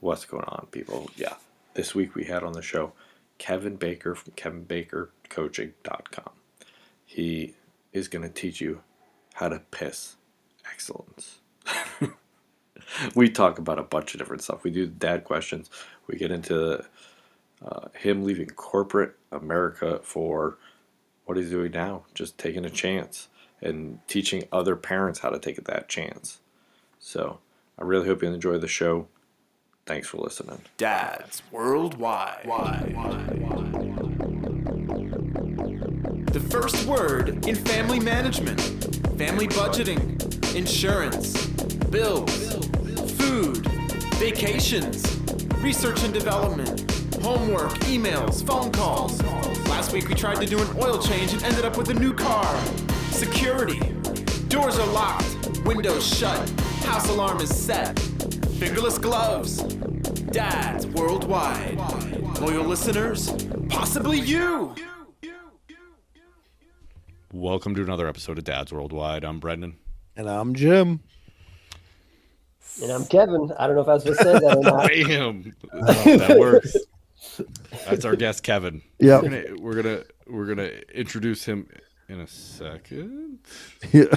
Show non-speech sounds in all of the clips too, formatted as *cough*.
What's going on, people? Yeah. This week we had on the show Kevin Baker from KevinBakerCoaching.com. He is going to teach you how to piss excellence. *laughs* we talk about a bunch of different stuff. We do dad questions. We get into uh, him leaving corporate America for what he's doing now, just taking a chance and teaching other parents how to take that chance. So I really hope you enjoy the show. Thanks for listening. Dads Worldwide. Why? Why? The first word in family management, family budgeting, insurance, bills, food, vacations, research and development, homework, emails, phone calls. Last week we tried to do an oil change and ended up with a new car. Security. Doors are locked, windows shut, house alarm is set. Fingerless gloves. Dads worldwide. Loyal listeners, possibly you. Welcome to another episode of Dads Worldwide. I'm Brendan. And I'm Jim. And I'm Kevin. I don't know if I was going to say that or not. *laughs* Bam! that works. That's our guest, Kevin. Yeah. We're gonna, we're gonna we're gonna introduce him in a second. Yeah. *laughs*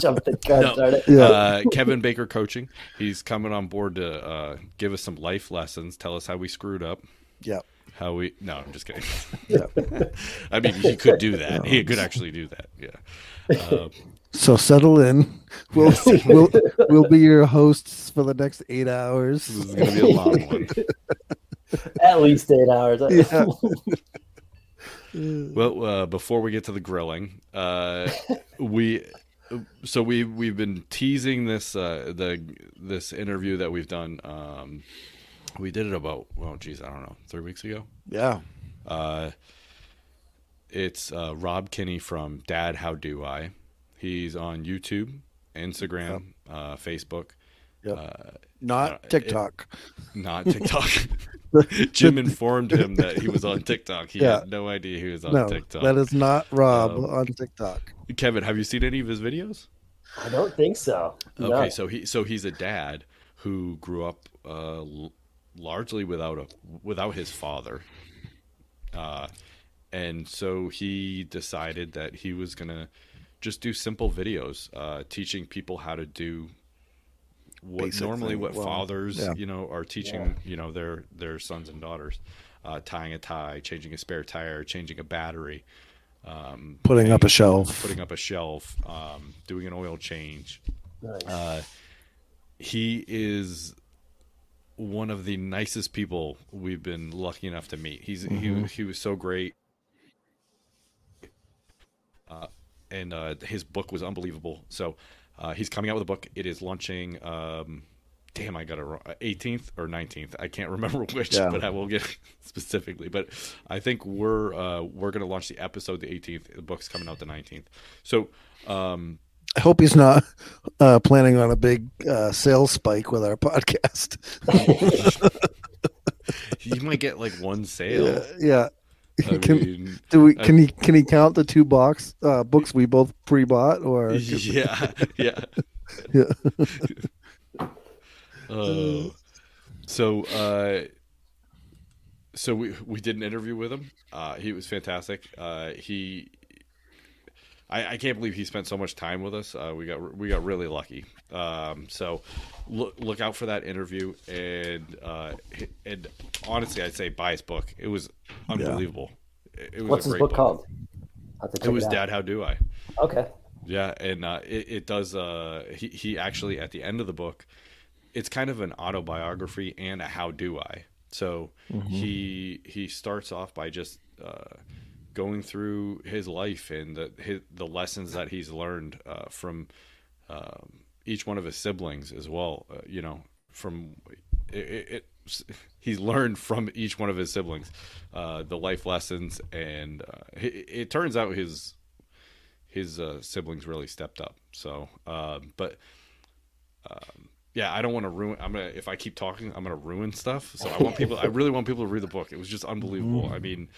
Jump the gun, No. start it. Yeah. Uh, *laughs* Kevin Baker coaching. He's coming on board to uh, give us some life lessons. Tell us how we screwed up. yeah. How we? No, I'm just kidding. Yeah. *laughs* I mean, he could do that. He could actually do that. Yeah. Uh, So settle in. We'll, we'll we'll be your hosts for the next eight hours. this is gonna be a long one. At least eight hours. Yeah. Well, uh, before we get to the grilling, uh, we so we we've been teasing this uh, the this interview that we've done. Um, we did it about well, geez, I don't know, three weeks ago. Yeah. Uh, it's uh, Rob Kenney from Dad How Do I. He's on YouTube, Instagram, uh, Facebook, Yep. uh, Not Uh, it- TikTok. not TikTok. *laughs* *laughs* Jim *laughs* informed him that he was on TikTok. He Yeah. had no idea he was on no, TikTok. that is not Rob Um, on TikTok. Kevin, have you seen any of his videos? I don't think so. No. Okay, so he so he's a dad who grew up uh, l- largely without a without his father, uh, and so he decided that he was gonna just do simple videos, uh, teaching people how to do what Basic normally thing, what well, fathers yeah. you know are teaching you know their their sons and daughters, uh, tying a tie, changing a spare tire, changing a battery. Um, Putting up a shelf. putting up a shelf, um, doing an oil change. Nice. Uh, he is one of the nicest people we've been lucky enough to meet. He's he he was so great. Uh, and uh, his book was unbelievable. So uh, he's coming out with a book. It is launching. Um, damn, I got it wrong. 18th or 19th. I can't *laughs* remember which, Yeah. but I will get *laughs* specifically. But I think we're uh, we're going to launch the episode the 18th. The book's coming out the 19th. So um, I hope he's not uh, planning on a big uh, sales spike with our *laughs* podcast. you might get like one sale. yeah. *laughs* I Can, mean, do we? I- Can he? Can he count the two box uh, books we both pre-bought? Or *laughs* *laughs* yeah, yeah. Yeah. Uh, so, uh, so we we did an interview with him. Uh, he was fantastic. Uh, he, I, I can't believe he spent so much time with us. Uh, we got we got really lucky. Um, so, look look out for that interview. And uh, and honestly, I'd say buy his book. It was unbelievable. It, it was What's a his great book called? I'll have to It was out. Dad. How do I? Okay. Yeah, and uh, it, it does. Uh, he he actually at the end of the book, it's kind of an autobiography and a how do I. So he he starts off by just uh, going through his life and the his, the lessons that he's learned uh, from um, each one of his siblings as well. Uh, you know, from it, it, it he's learned from each one of his siblings uh, the life lessons, and uh, it, it turns out his his uh, siblings really stepped up. So, um, but um, yeah, I don't want to ruin. I'm gonna if I keep talking, I'm gonna ruin stuff. So I want people. I really want people to read the book. It was just unbelievable. I mean,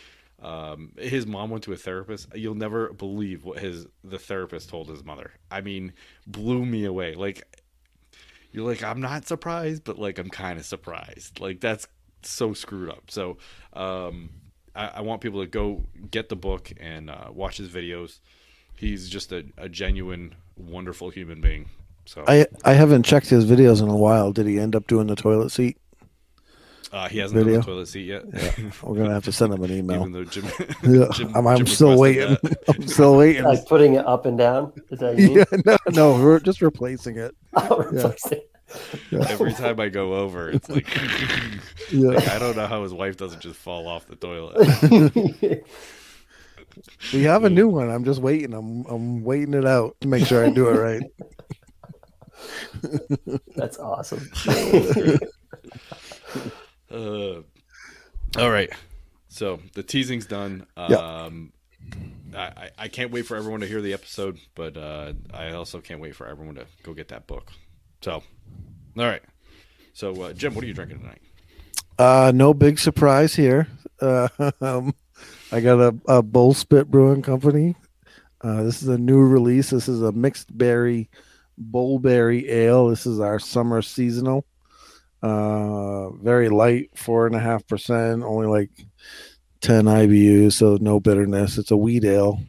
um, his mom went to a therapist. You'll never believe what his the therapist told his mother. I mean, blew me away. Like you're like, I'm not surprised, but like I'm kind of surprised. Like that's so screwed up. So um, I, I want people to go get the book and uh, watch his videos. He's just a, a genuine, wonderful human being. So I I haven't checked his videos in a while. Did he end up doing the toilet seat? Uh, he hasn't Video? done the toilet seat yet. We're gonna have to send him an *laughs* email. Even though Jim, Yeah, *laughs* *laughs* Jim- I'm, I'm Jim still waiting. that. I'm still waiting. Like putting it up and down. Is that you yeah, no, no, we're just replacing it. I'll replace it. Every time I go over, it's like, Yeah. like, I don't know how his wife doesn't just fall off the toilet. We have a new one. I'm just waiting. I'm I'm waiting it out to make sure I do it right. That's awesome. Uh, all right. So the teasing's done. Yeah. Um, I, I- can't wait for everyone to hear the episode, but uh, I also can't wait for everyone to go get that book. So, all right. So, uh, Jim, what are you drinking tonight? Uh, no big surprise here. Uh, *laughs* um, I got a, a Bull Spit Brewing Company. Uh, this is a new release. This is a mixed berry bullberry ale. This is our summer seasonal. Uh, very light, four and a half percent, only like 10 IBUs, so no bitterness. It's a wheat ale.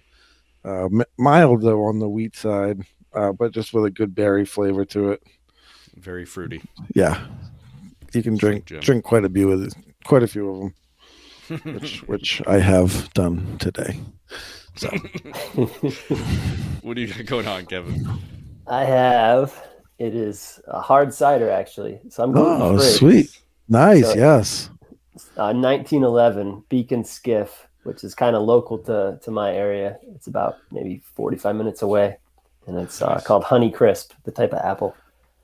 Uh, m- mild though on the wheat side, uh, but just with a good berry flavor to it. Very fruity. Yeah, you can drink Jim. drink quite a few of the, quite a few of them, *laughs* which which I have done today. So *laughs* What do you got going on, Kevin? I have. It is a hard cider, actually. So I'm going oh, sweet, nice, So- yes, Uh, 1911 Beak & Skiff, which is kind of local to to my area. It's about maybe 45 minutes away, and it's uh, called Honey Crisp, the type of apple.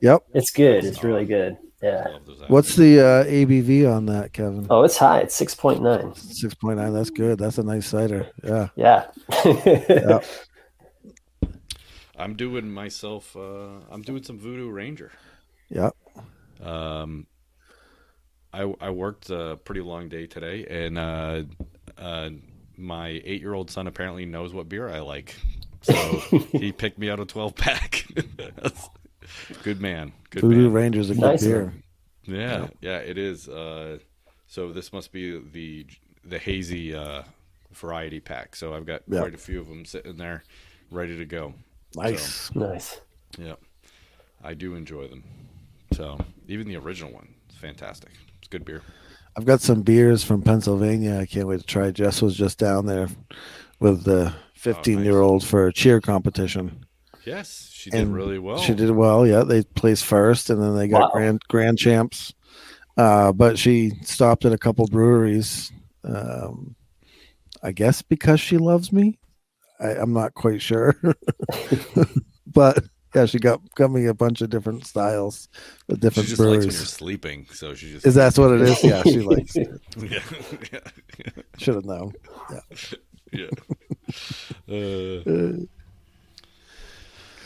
yep. It's good. It's really good. Yeah. What's the uh, ABV on that, Kevin? Oh, it's high. It's 6.9. Six point nine. That's good. That's a nice cider. Yeah. Yeah. *laughs* Yep. I'm doing myself. Uh, I'm doing some Voodoo Ranger. Yep. Um, I I worked a pretty long day today, and uh, uh, my eight year old son apparently knows what beer I like, so *laughs* he picked me out a twelve pack. *laughs* good man, good Voodoo man. Ranger's a good Nice beer. one. Yeah, yeah, it is. Uh, so this must be the the hazy uh, variety pack. So I've got Yeah. quite a few of them sitting there, ready to go. Nice. nice. Yeah, I do enjoy them. So even the original one is fantastic. It's good beer. I've got some beers from Pennsylvania. I can't wait to try. Jess was just down there with the 15 year old for a cheer competition. Yes, she did And really well. She did well. Yeah, they placed first, and then they got Wow. grand grand champs. Uh, but she stopped at a couple breweries. Um, I guess because she loves me. I, I'm not quite sure, *laughs* but yeah, she got got me a bunch of different styles with She different just likes when you're sleeping, so she just Is that what it is? Yeah, she *laughs* likes it. *laughs* yeah, yeah, Should have known. yeah. Uh,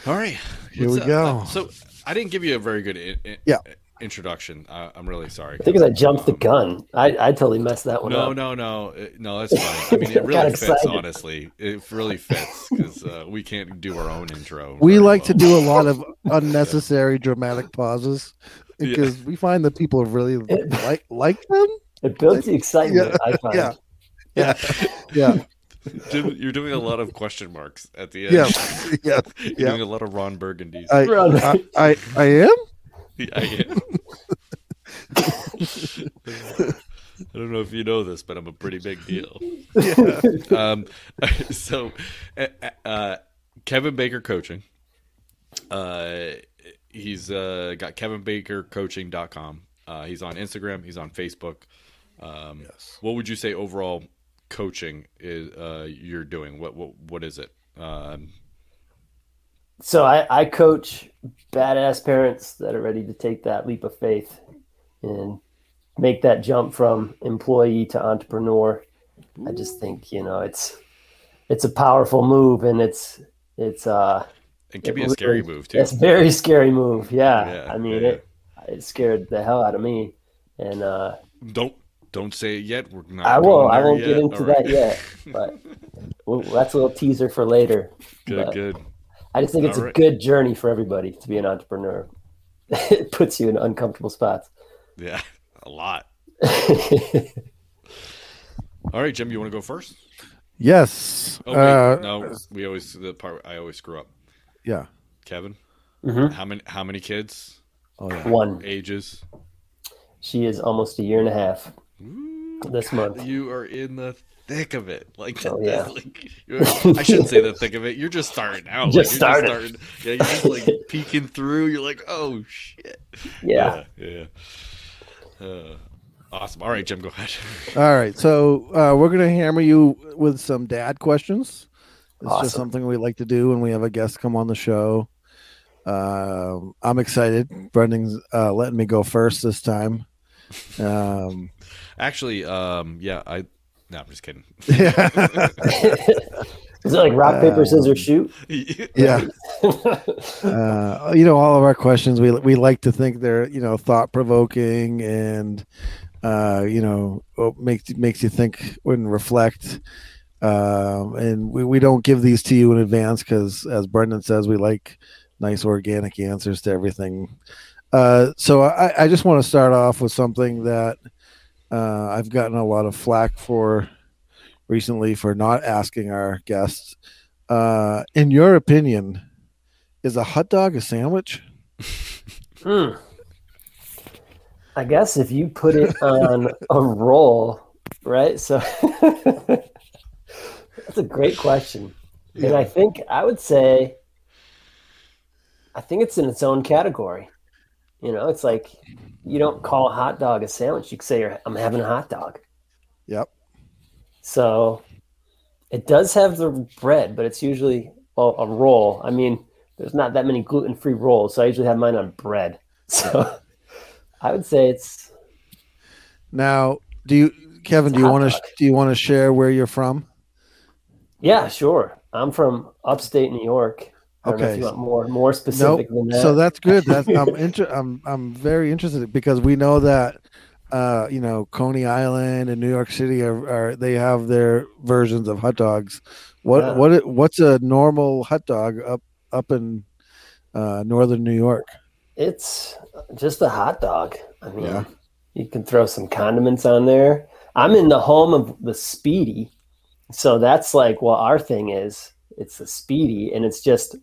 all right, Here What's we up? go. so I didn't give you a very good in, in- Yeah. Introduction. I, I'm really sorry. I think I jumped the gun. I, I totally messed that one No, up. no, no, no, no. That's fine. I mean, *laughs* it really fits. excited. Honestly, it really fits because uh, we can't do our own intro. We very like to do a lot of *laughs* unnecessary dramatic pauses Yeah. because we find that people really *laughs* like like them. It builds the excitement, Yeah, I find. yeah. Yeah, yeah, Jim, you're doing a lot of question marks at the end. Yeah, yes. You're yeah. doing a lot of Ron Burgundy. I, I, I, I am. Yeah, *laughs* I don't know if you know this, but I'm a pretty big deal. Yeah. Um, *laughs* so, uh, uh, Kevin Baker coaching. Uh, he's uh, got kevinbakercoaching.com. Uh, he's on Instagram. He's on Facebook. Um, Yes. What would you say overall coaching is uh, you're doing? What what what is it? Um, So I, I coach badass parents that are ready to take that leap of faith and make that jump from employee to entrepreneur. I just think, you know, it's it's a powerful move and it's it's uh it can be a scary move too. it's a very scary move. Yeah. Yeah, I mean yeah, it it scared the hell out of me. And uh Don't don't say it yet. We're not. I will. I won't yet. get into right. that yet. But *laughs* well, that's a little teaser for later. Good, but good. I just think it's All a good journey for everybody to be an entrepreneur. *laughs* it puts you in uncomfortable spots. Yeah, a lot. *laughs* All right, Jim, you want to go first? Yes. Oh uh, no, we always the part I always screw up. Yeah. Kevin, Mhm. how many how many kids? Oh yeah. One. Ages? She is almost a year and a half this month. You are in the thick of it. Like, Oh, yeah. *laughs* like, I shouldn't say the thick of it. You're just starting out. Just like, starting. You're just starting. Yeah, you're just like *laughs* peeking through. You're like, oh shit. Yeah. Yeah. yeah. Uh, awesome. All right, Jim, go ahead. *laughs* All right. So uh, we're gonna hammer you with some dad questions. It's Awesome. just something we like to do when we have a guest come on the show. Um, I'm excited. Brendan's uh, letting me go first this time. Um, Actually, um, yeah, I. No, I'm just kidding. *laughs* *laughs* yeah. Is it like rock, paper, Um, scissors, shoot? *laughs* yeah. uh, you know, all of our questions, we we like to think they're you know thought provoking and uh, you know oh, makes makes you think and reflect. Um, and we, we don't give these to you in advance because, as Brendan says, we like nice organic answers to everything. Uh, so I, I just want to start off with something that uh, I've gotten a lot of flack for recently for not asking our guests. Uh, in your opinion, is a hot dog a sandwich? *laughs* Hmm. I guess if you put it *laughs* on a roll, right? So *laughs* that's a great question. And I think I would say I think it's in its own category. You know, it's like you don't call a hot dog a sandwich. You say I'm having a hot dog. Yep. So it does have the bread, but it's usually well, a roll. I mean, there's not that many gluten free rolls, so I usually have mine on bread. *laughs* So I would say it's Now, do you, Kevin? Do you want to do you want to share where you're from? yeah, sure. I'm from upstate New York. Okay. more more specific than that. So that's good. *laughs* That's I'm inter- I'm I'm very interested because we know that uh, you know Coney Island and New York City are, are they have their versions of hot dogs. What Yeah. what what's a normal hot dog up up in uh, northern New York? It's just a hot dog. I mean, Yeah. you can throw some condiments on there. I'm in the home of the Spiedie. So that's like what our thing is. It's the Spiedie, and it's just,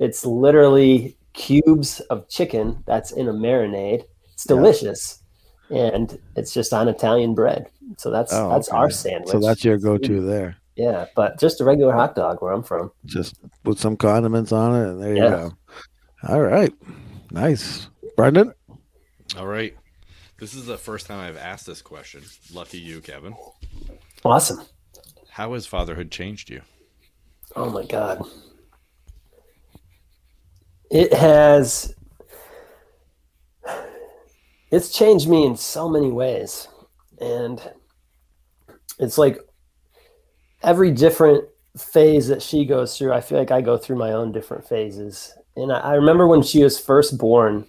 it's literally cubes of chicken that's in a marinade. It's Yeah. delicious. And it's just on Italian bread. So that's Oh, that's okay. our sandwich. So that's your go-to there. yeah, but just a regular hot dog where I'm from. Just put some condiments on it, and there you Yeah. go. All right, nice, Brendan. All right. This is the first time I've asked this question. Lucky you, Kevin. Awesome. How has fatherhood changed you? Oh my god. It has it's changed me in so many ways. And it's like every different phase that she goes through, I feel like I go through my own different phases. And I, I remember when she was first born,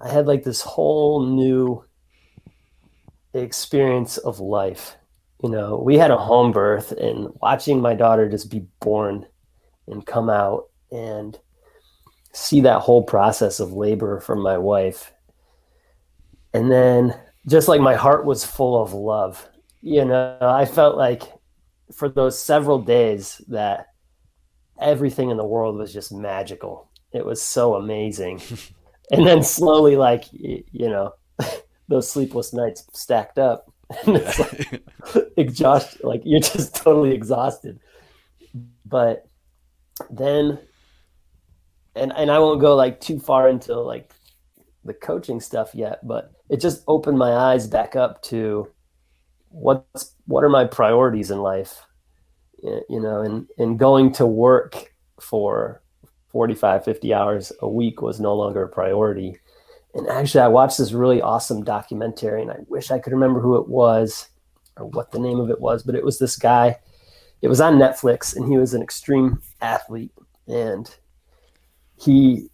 I had like this whole new experience of life you know, we had a home birth and watching my daughter just be born and come out and see that whole process of labor from my wife. And then just like my heart was full of love, you know, I felt like for those several days that everything in the world was just magical. It was so amazing. *laughs* and then slowly, like, you know, *laughs* those sleepless nights stacked up. *laughs* And it's like, exhaust like you're just totally exhausted but then and and i won't go like too far into like the coaching stuff yet but it just opened my eyes back up to what's what are my priorities in life you know and and going to work for 45 50 hours a week was no longer a priority and actually i watched this really awesome documentary and i wish i could remember who it was or what the name of it was, but it was this guy. It was on Netflix, and he was an extreme athlete. And he,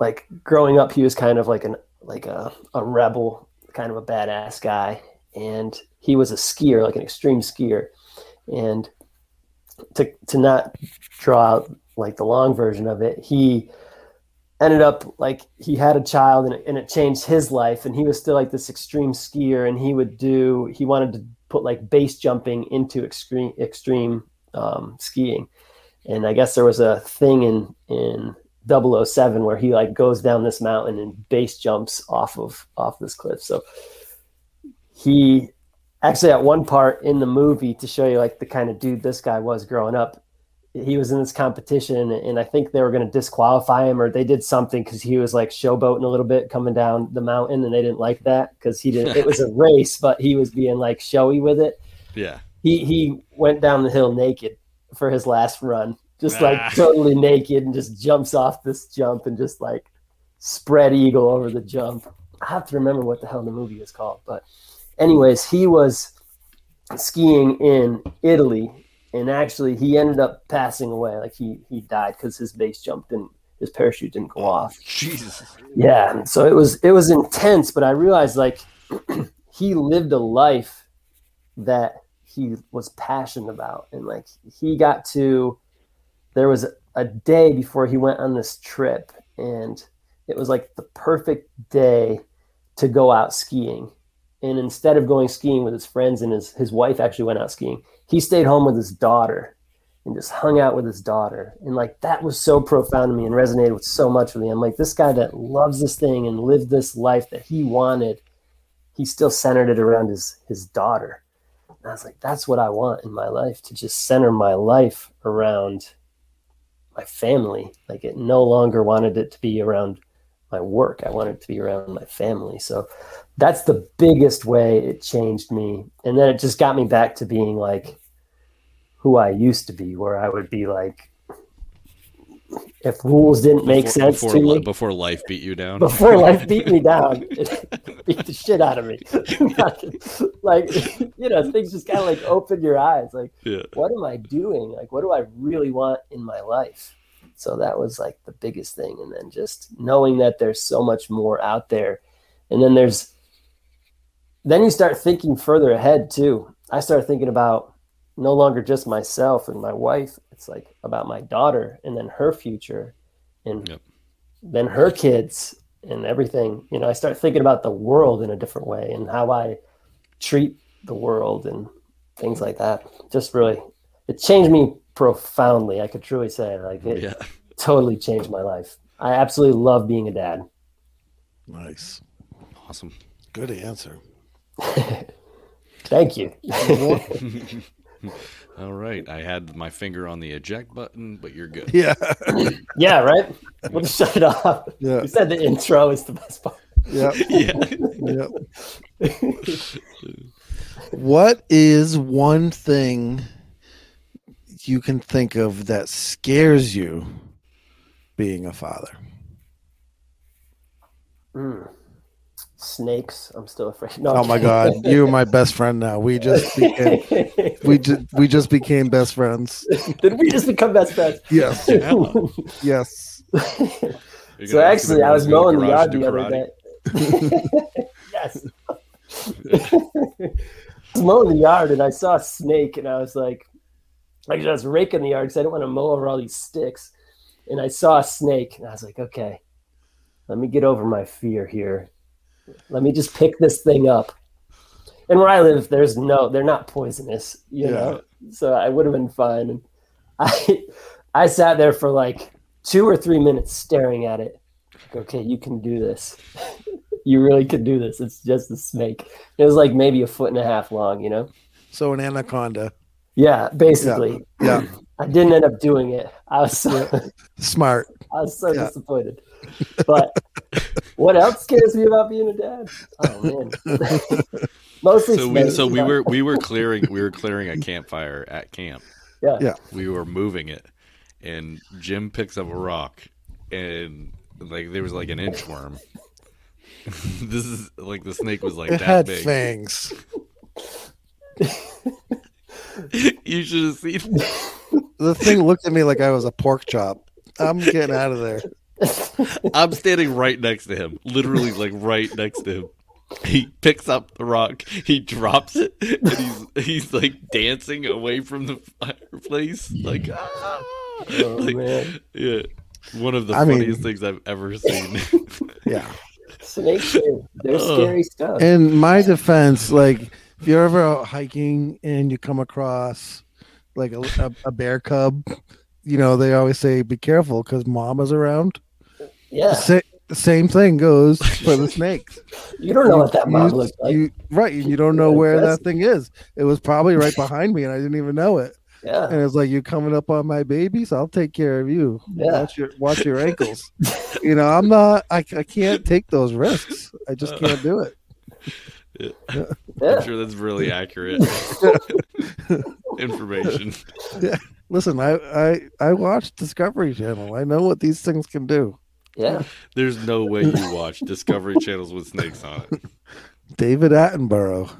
like, growing up, he was kind of like an like a, a rebel, kind of a badass guy. And he was a skier, like an extreme skier. And to to not draw out like the long version of it, he ended up like he had a child and it, and it changed his life and he was still like this extreme skier and he would do he wanted to put like base jumping into extreme extreme um, skiing and i guess there was a thing in in 007 where he like goes down this mountain and base jumps off of off this cliff. So he actually at one part in the movie to show you like the kind of dude this guy was growing up he was in this competition and I think they were going to disqualify him or they did something because he was like showboating a little bit coming down the mountain and they didn't like that because he didn't it was a *laughs* race but he was being like showy with it. Yeah. he he went down the hill naked for his last run just Ah. like totally naked and just jumps off this jump and just like spread eagle over the jump i have to remember what the hell the movie is called but anyways he was skiing in italy and actually he ended up passing away like he he died because his base jump didn't his parachute didn't go off Jesus. yeah so it was it was intense but i realized like *clears throat* he lived a life that he was passionate about and like he got to there was a day before he went on this trip and it was like the perfect day to go out skiing and instead of going skiing with his friends and his his wife actually went out skiing he stayed home with his daughter and just hung out with his daughter. And like that was so profound to me and resonated with so much with me. I'm like, this guy that loves this thing and lived this life that he wanted, he still centered it around his his daughter. And I was like, that's what I want in my life to just center my life around my family. Like it no longer wanted it to be around my work. I wanted it to be around my family. So that's the biggest way it changed me. And then it just got me back to being like who I used to be, where I would be like, if rules didn't make Before- sense before, to me, before life beat you down. before *laughs* life beat me down, *laughs* beat the shit out of me. *laughs* like, you know, things just kind of like open your eyes. Like, yeah. what am I doing? Like, what do I really want in my life? So that was like the biggest thing. And then just knowing that there's so much more out there. And then there's, then you start thinking further ahead too. I started thinking about no longer just myself and my wife. It's like about my daughter and then her future and Yep. then her kids and everything. You know, I start thinking about the world in a different way and how I treat the world and things like that. Just really, it changed me profoundly. I could truly say, like, it Yeah. totally changed my life. I absolutely love being a dad. Nice. Awesome. Good answer. *laughs* Thank you. *laughs* *laughs* All right. I had my finger on the eject button, but you're good. Yeah. *laughs* yeah, right? We'll just shut it off. Yeah. You said the intro is the best part. Yeah. *laughs* Yeah. Yep. what is one thing you can think of that scares you being a father? Mm. Snakes. I'm still afraid. No, Oh my god, you're my best friend now. We just became we just we just became best friends. *laughs* Did we just become best friends? Yes. *laughs* Yes. So actually, I was wants to go to mowing the yard and the other day. *laughs* yes. I was mowing the yard and I saw a snake and I was like, like I was raking the yard because I didn't want to mow over all these sticks. And I saw a snake and I was like, okay, let me get over my fear here. Let me just pick this thing up. And where I live, there's no, they're not poisonous, you Yeah. know. So I would have been fine. And I, *laughs* I sat there for like two or three minutes staring at it. Like, okay, you can do this. *laughs* you really can do this. It's just a snake. It was like maybe a foot and a half long, you know. So an anaconda. Yeah, basically. Yeah. *clears throat* I didn't end up doing it. I was so, *laughs* Smart. I was so Yeah. disappointed. But what else scares me about being a dad? Oh *laughs* man, mostly So we so we but- were we were clearing we were clearing a campfire at camp. yeah. Yeah. We were moving it, and Jim picks up a rock, and like there was like an inchworm. *laughs* this is like the snake was like It that had big. fangs. *laughs* you should have seen. The thing looked at me like I was a pork chop. I'm getting out of there. *laughs* I'm standing right next to him, literally like right next to him. He picks up the rock, he drops it, and he's he's like dancing away from the fireplace, like ah, Oh Like, man, yeah. One of the I mean- funniest things I've ever seen. *laughs* Yeah. Snakes, they're Ugh. scary stuff. In my defense, like if you're ever out hiking and you come across like a, a, a bear cub, you know they always say be careful because mama's around. Yeah, Sa- the same thing goes for the *laughs* snakes. you don't know what that mom You- looks like. you- right, and you don't know where that thing is. It was probably right behind me, and I didn't even know it. yeah, And it's like you're coming up on my babies, I'll take care of you. Yeah. Watch your watch your ankles. *laughs* you know, I'm not. I, I can't take those risks. I just can't do it. yeah. *laughs* I'm sure that's really accurate information. Yeah. Listen, I, I I watch Discovery Channel. I know what these things can do. Yeah. There's no way you watch Discovery channels with snakes on it. David Attenborough.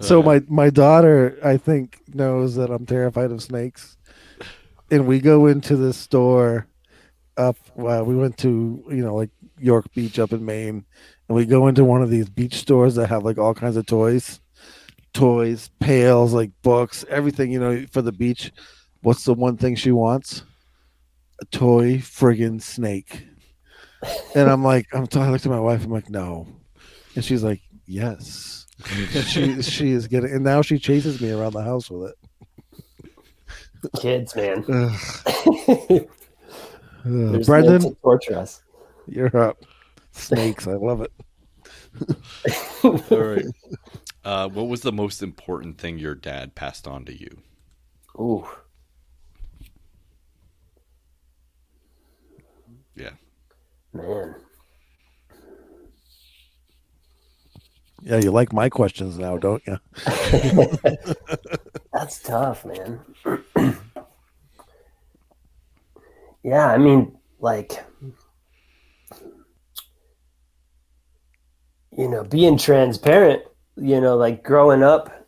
So Uh, my my daughter, I think, knows that I'm terrified of snakes, and we go into the store. Up, well, we went to you know like York Beach up in Maine, and we go into one of these beach stores that have like all kinds of toys, toys, pails, like books, everything you know for the beach. What's the one thing she wants? A toy friggin' snake. And I'm like, I'm t- I looked at my wife. I'm like, no, and she's like, yes she she is getting and now she chases me around the house with it. Kids, man. Ugh. Ugh. There's no Brendan, to torture us. you're up. Snakes, I love it. All right. Uh, what was the most important thing your dad passed on to you? Ooh, Yeah. Man. Yeah, you like my questions now, don't you? *laughs* That's tough, man. *clears throat* yeah, I mean, like, you know, being transparent, you know, like growing up,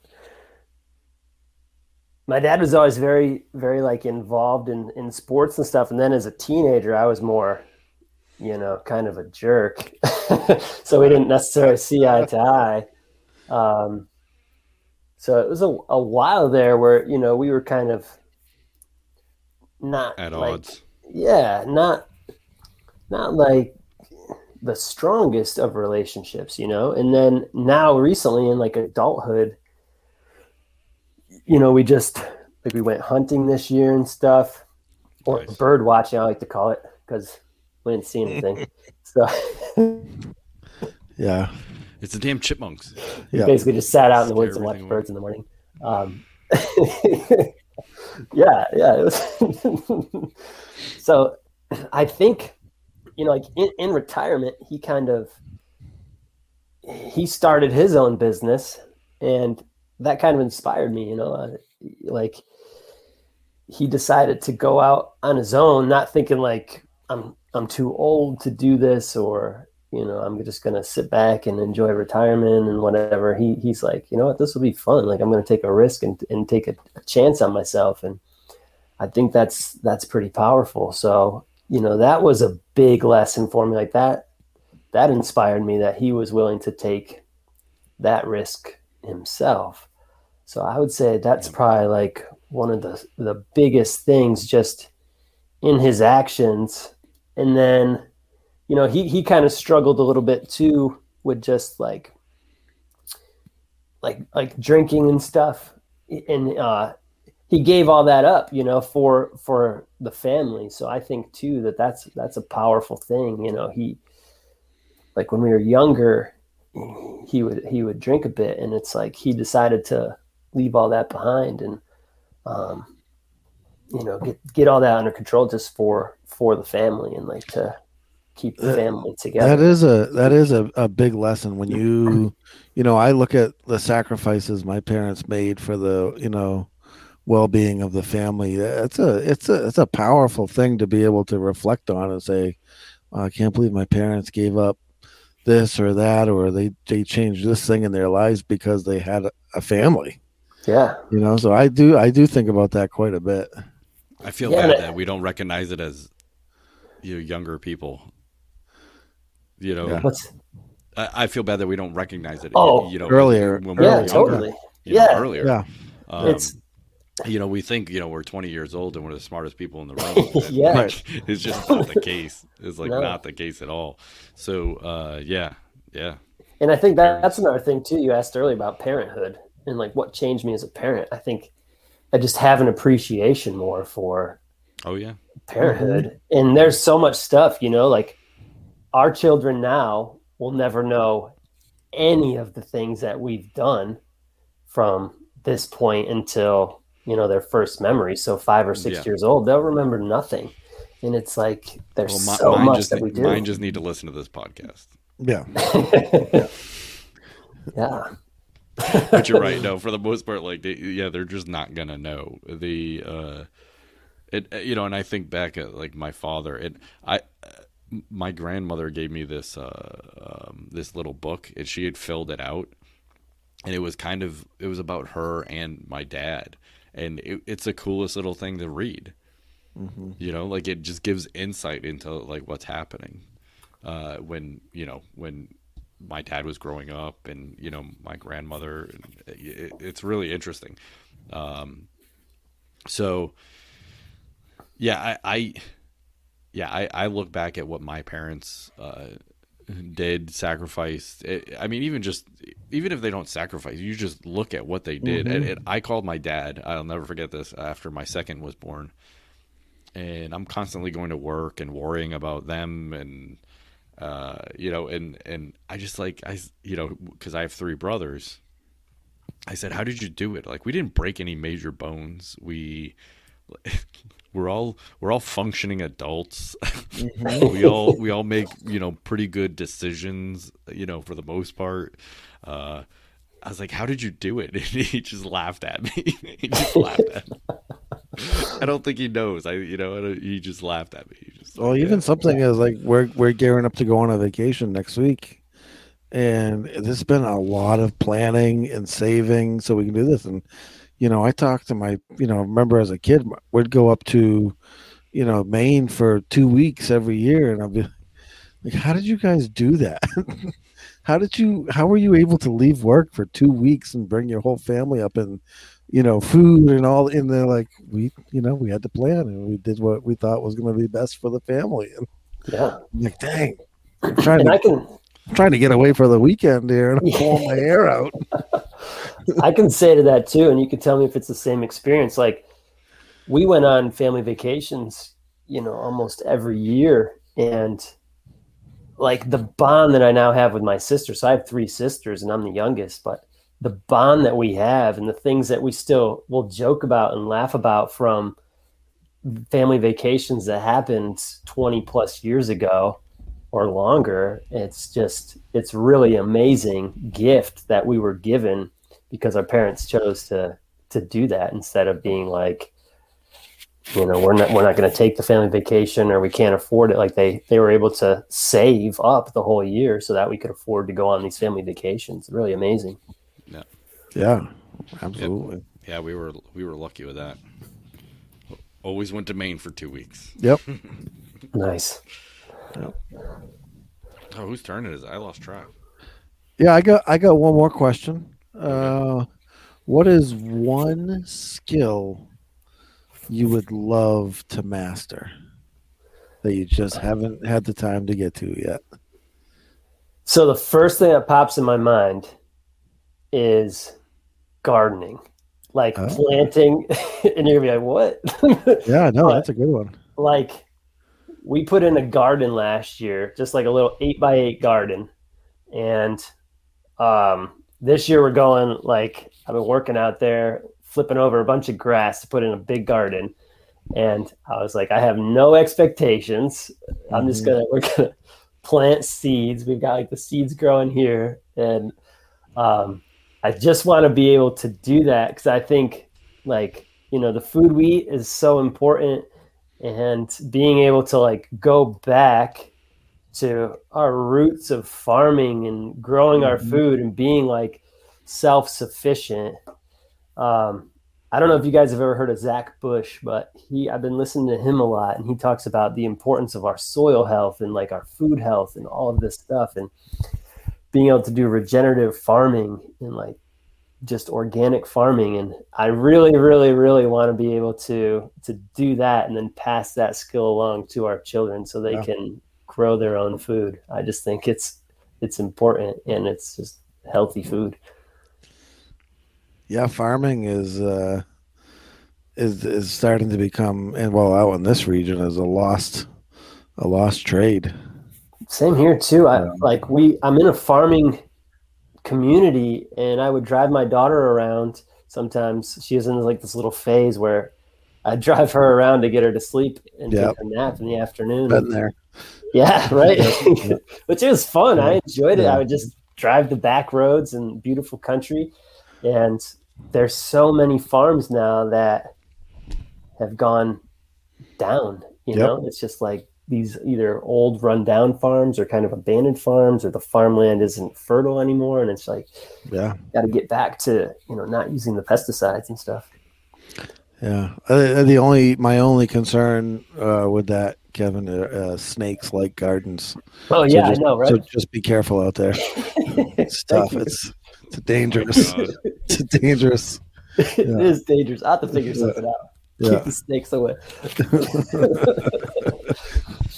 my dad was always very, very like involved in, in sports and stuff. And then as a teenager, I was more, you know, kind of a jerk. *laughs* so we didn't necessarily see eye to eye. Um, so it was a, a while there where, you know, we were kind of not At like, odds. yeah, not not like the strongest of relationships, you know. And then now recently in like adulthood, you know, we just like we went hunting this year and stuff, or Nice. bird watching, I like to call it, because we didn't see anything. *laughs* so Yeah. It's the damn chipmunks. *laughs* Yeah. basically just sat out in the woods and watched birds in the morning. Um, *laughs* yeah, yeah. It was so I think, you know, like in, in retirement, he kind of he started his own business, and that kind of inspired me. You know, uh, like he decided to go out on his own, not thinking like I'm I'm too old to do this or you know I'm just gonna sit back and enjoy retirement and whatever. He he's like, you know what, this will be fun. Like I'm gonna take a risk and and take a, a chance on myself, and I think that's that's pretty powerful. So you know that was a big lesson for me. Like that that inspired me that he was willing to take that risk himself. So I would say that's probably like one of the the biggest things just in his actions. And then, you know, he he kind of struggled a little bit too with just like like like drinking and stuff. And uh he gave all that up, you know, for for the family. So I think too that that's that's a powerful thing, you know. He like when we were younger, he would he would drink a bit and it's like he decided to leave all that behind and um you know get get all that under control just for for the family and like to keep the family together That is a that is a, a big lesson when you you know, I look at the sacrifices my parents made for the, you know, well being of the family. It's a it's a it's a powerful thing to be able to reflect on and say, "Oh, I can't believe my parents gave up this or that or they they changed this thing in their lives because they had a, a family. yeah You know, so I do I do think about that quite a bit. I feel Yeah, bad but- that we don't recognize it as you know, younger people. You know, Yeah. what's I, I feel bad that we don't recognize it. Oh, you know, earlier. when we yeah were younger, totally you know, Yeah. earlier. Yeah. Um, it's you know, we think you know we're 20 years old and we're the smartest people in the room. *laughs* Yeah. Like, it's just not the case. It's like No. not the case at all. So, uh, yeah, yeah, And I think that, that's another thing too. You asked earlier about parenthood and like what changed me as a parent. I think I just have an appreciation more for oh yeah, parenthood. And there's so much stuff, you know, like our children now will never know any of the things that we've done from this point until, you know, their first memory. So five or six Yeah. years old, they'll remember nothing. And it's like there's Well, mi- so much just that we do. mine just need to listen to this podcast. Yeah. *laughs* yeah. *laughs* but you're right. No, for the most part, like they, yeah, they're just not gonna know the uh, it. You know, and I think back at like my father. It I. Uh, my grandmother gave me this uh, um, this little book, and she had filled it out, and it was kind of it was about her and my dad, and it, it's the coolest little thing to read. You know, like it just gives insight into like what's happening uh, when you know when my dad was growing up and you know my grandmother it, it's really interesting. Um so yeah i i yeah i i look back at what my parents uh did sacrificed. I mean even just even if they don't sacrifice you just look at what they did. And, and i called my dad i'll never forget this after my second was born. And i'm constantly going to work and worrying about them and uh, you know, and and I just like I, you know, because I have three brothers. I said, "How did you do it? Like, we didn't break any major bones. We, *laughs* we're all we're all functioning adults. *laughs* we all we all make you know pretty good decisions. You know, for the most part." Uh, I was like, "How did you do it?" *laughs* And he just laughed at me. he just laughed at me. *laughs* I don't think he knows. I, you know, I don't- he just laughed at me. He just Well, like, even yeah. something is like we're we're gearing up to go on a vacation next week, and there's been a lot of planning and saving so we can do this. And you know, I talked to my you know, remember as a kid, we'd go up to you know Maine for two weeks every year, and I'd be like, "How did you guys do that? *laughs* how did you? How were you able to leave work for two weeks and bring your whole family up and?" You know, food and all in there. Like we, you know, we had to plan and we did what we thought was going to be best for the family. And Yeah. I'm like, dang, I'm trying And to I can I'm trying to get away for the weekend here and I'm pulling my hair out. *laughs* I can say to that too, and you can tell me if it's the same experience. Like we went on family vacations, you know, almost every year, and like the bond that I now have with my sister. So I have three sisters, and I'm the youngest, but the bond that we have and the things that we still will joke about and laugh about from family vacations that happened 20 plus years ago or longer it's just it's really amazing gift that we were given because our parents chose to to do that instead of being like you know we're not we're not going to take the family vacation or we can't afford it. Like they they were able to save up the whole year so that we could afford to go on these family vacations. Really amazing Yeah, Yeah. absolutely. Yeah, we were we were lucky with that. Always went to Maine for two weeks. Yep. *laughs* nice Oh, whose turn it is? I lost track. Yeah, I got I got one more question. Uh, what is one skill you would love to master that you just haven't had the time to get to yet? So the first thing that pops in my mind is gardening, like Oh. planting, *laughs* and you're gonna be like, "What?" *laughs* Yeah, no, But- that's a good one. like we put in a garden last year, just like a little eight by eight garden, and um, this year we're going like I've been working out there, flipping over a bunch of grass to put in a big garden, and I was like, I have no expectations. I'm just Mhm. gonna we're gonna *laughs* plant seeds. We've got like the seeds growing here, and um, I just want to be able to do that because I think like you know the food we eat is so important and being able to like go back to our roots of farming and growing our Mhm. food and being like self-sufficient um, i don't know if you guys have ever heard of zach bush but he i've been listening to him a lot and he talks about the importance of our soil health and like our food health and all of this stuff and being able to do regenerative farming and like just organic farming and i really really really want to be able to to do that and then pass that skill along to our children so they Yeah. can grow their own food i just think it's it's important and it's just healthy food Yeah, farming is uh, is is starting to become, and well, out in this region, is a lost a lost trade. Same here too. I Yeah. like we I'm in a farming community and I would drive my daughter around sometimes. She is in like this little phase where I drive her around to get her to sleep and Yep. take a nap in the afternoon. Been there. Yeah, *laughs* right. *laughs* Which is fun. I enjoyed it. Yeah. I would just drive the back roads and beautiful country. And there's so many farms now that have gone down. You Yep. know, it's just like these either old rundown farms or kind of abandoned farms or the farmland isn't fertile anymore. And it's like Yeah, got to get back to, you know, not using the pesticides and stuff. yeah. Uh, the only my only concern uh, with that, Kevin, uh, uh, snakes like gardens. Oh So yeah, just, I know, right? So just be careful out there. *laughs* It's tough. It's it's dangerous. *laughs* God. It's dangerous. *laughs* it is dangerous. I have to figure something out. Yeah. Keep the snakes away.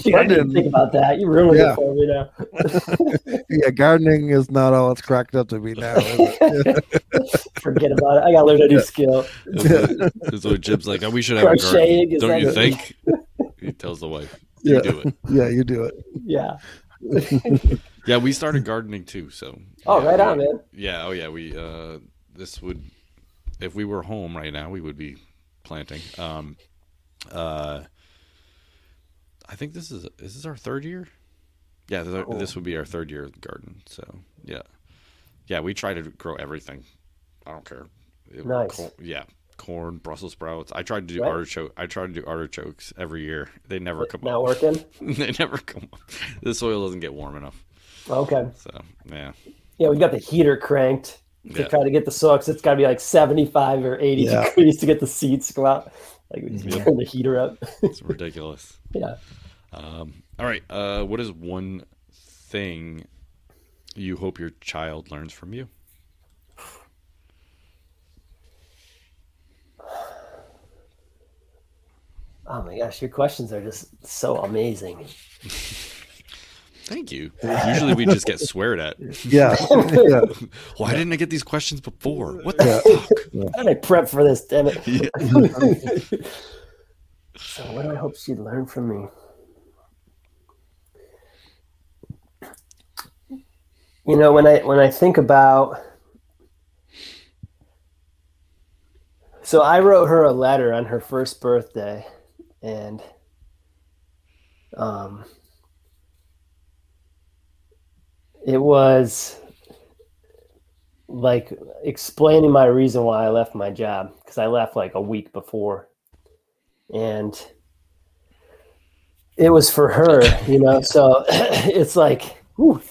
Shit, I didn't think about that. You ruined Yeah. it for me now. *laughs* yeah, gardening is not all it's cracked up to be now. *laughs* Forget about it. I gotta learn a new skill. *laughs* That's what Jim's like. Oh, we should have a garden. Don't that you think? He tells the wife. You Yeah. do it. yeah, you do it. Yeah. Yeah, we started gardening too. So. Oh, yeah, right on, man. Yeah. Oh, yeah. We. uh This would, if we were home right now, we would be planting. Um. Uh. I think this is is this our third year? Yeah, this, Cool. Oh. this would be our third year of the garden. So yeah, yeah. We try to grow everything. I don't care. It- Nice. cor- yeah, corn, Brussels sprouts. I tried to do Right. artichoke. I tried to do artichokes every year. They never come Not up. working. *laughs* they never come up. The soil doesn't get warm enough. Okay. So yeah, Yeah, we got the heater cranked to Yeah. try to get the soil 'cause it's got to be like 75 or 80 Yeah. degrees to get the seeds to go out. Like we just Yep. turn the heater up. it's *laughs* ridiculous. yeah. Um, all right. Uh, what is one thing you hope your child learns from you? Oh my gosh, your questions are just so amazing. Thank you. Usually we just get sweared at. *laughs* Yeah, yeah. *laughs* Why didn't I get these questions before? What the fuck? How did I prep for this? Damn it. *laughs* Yeah. so, what do I hope she'd learn from me? You know, when I when I think about, so I wrote her a letter on her first birthday, and um, it was like explaining my reason why I left my job because I left like a week before, and it was for her, you know. So *laughs* it's like, whew.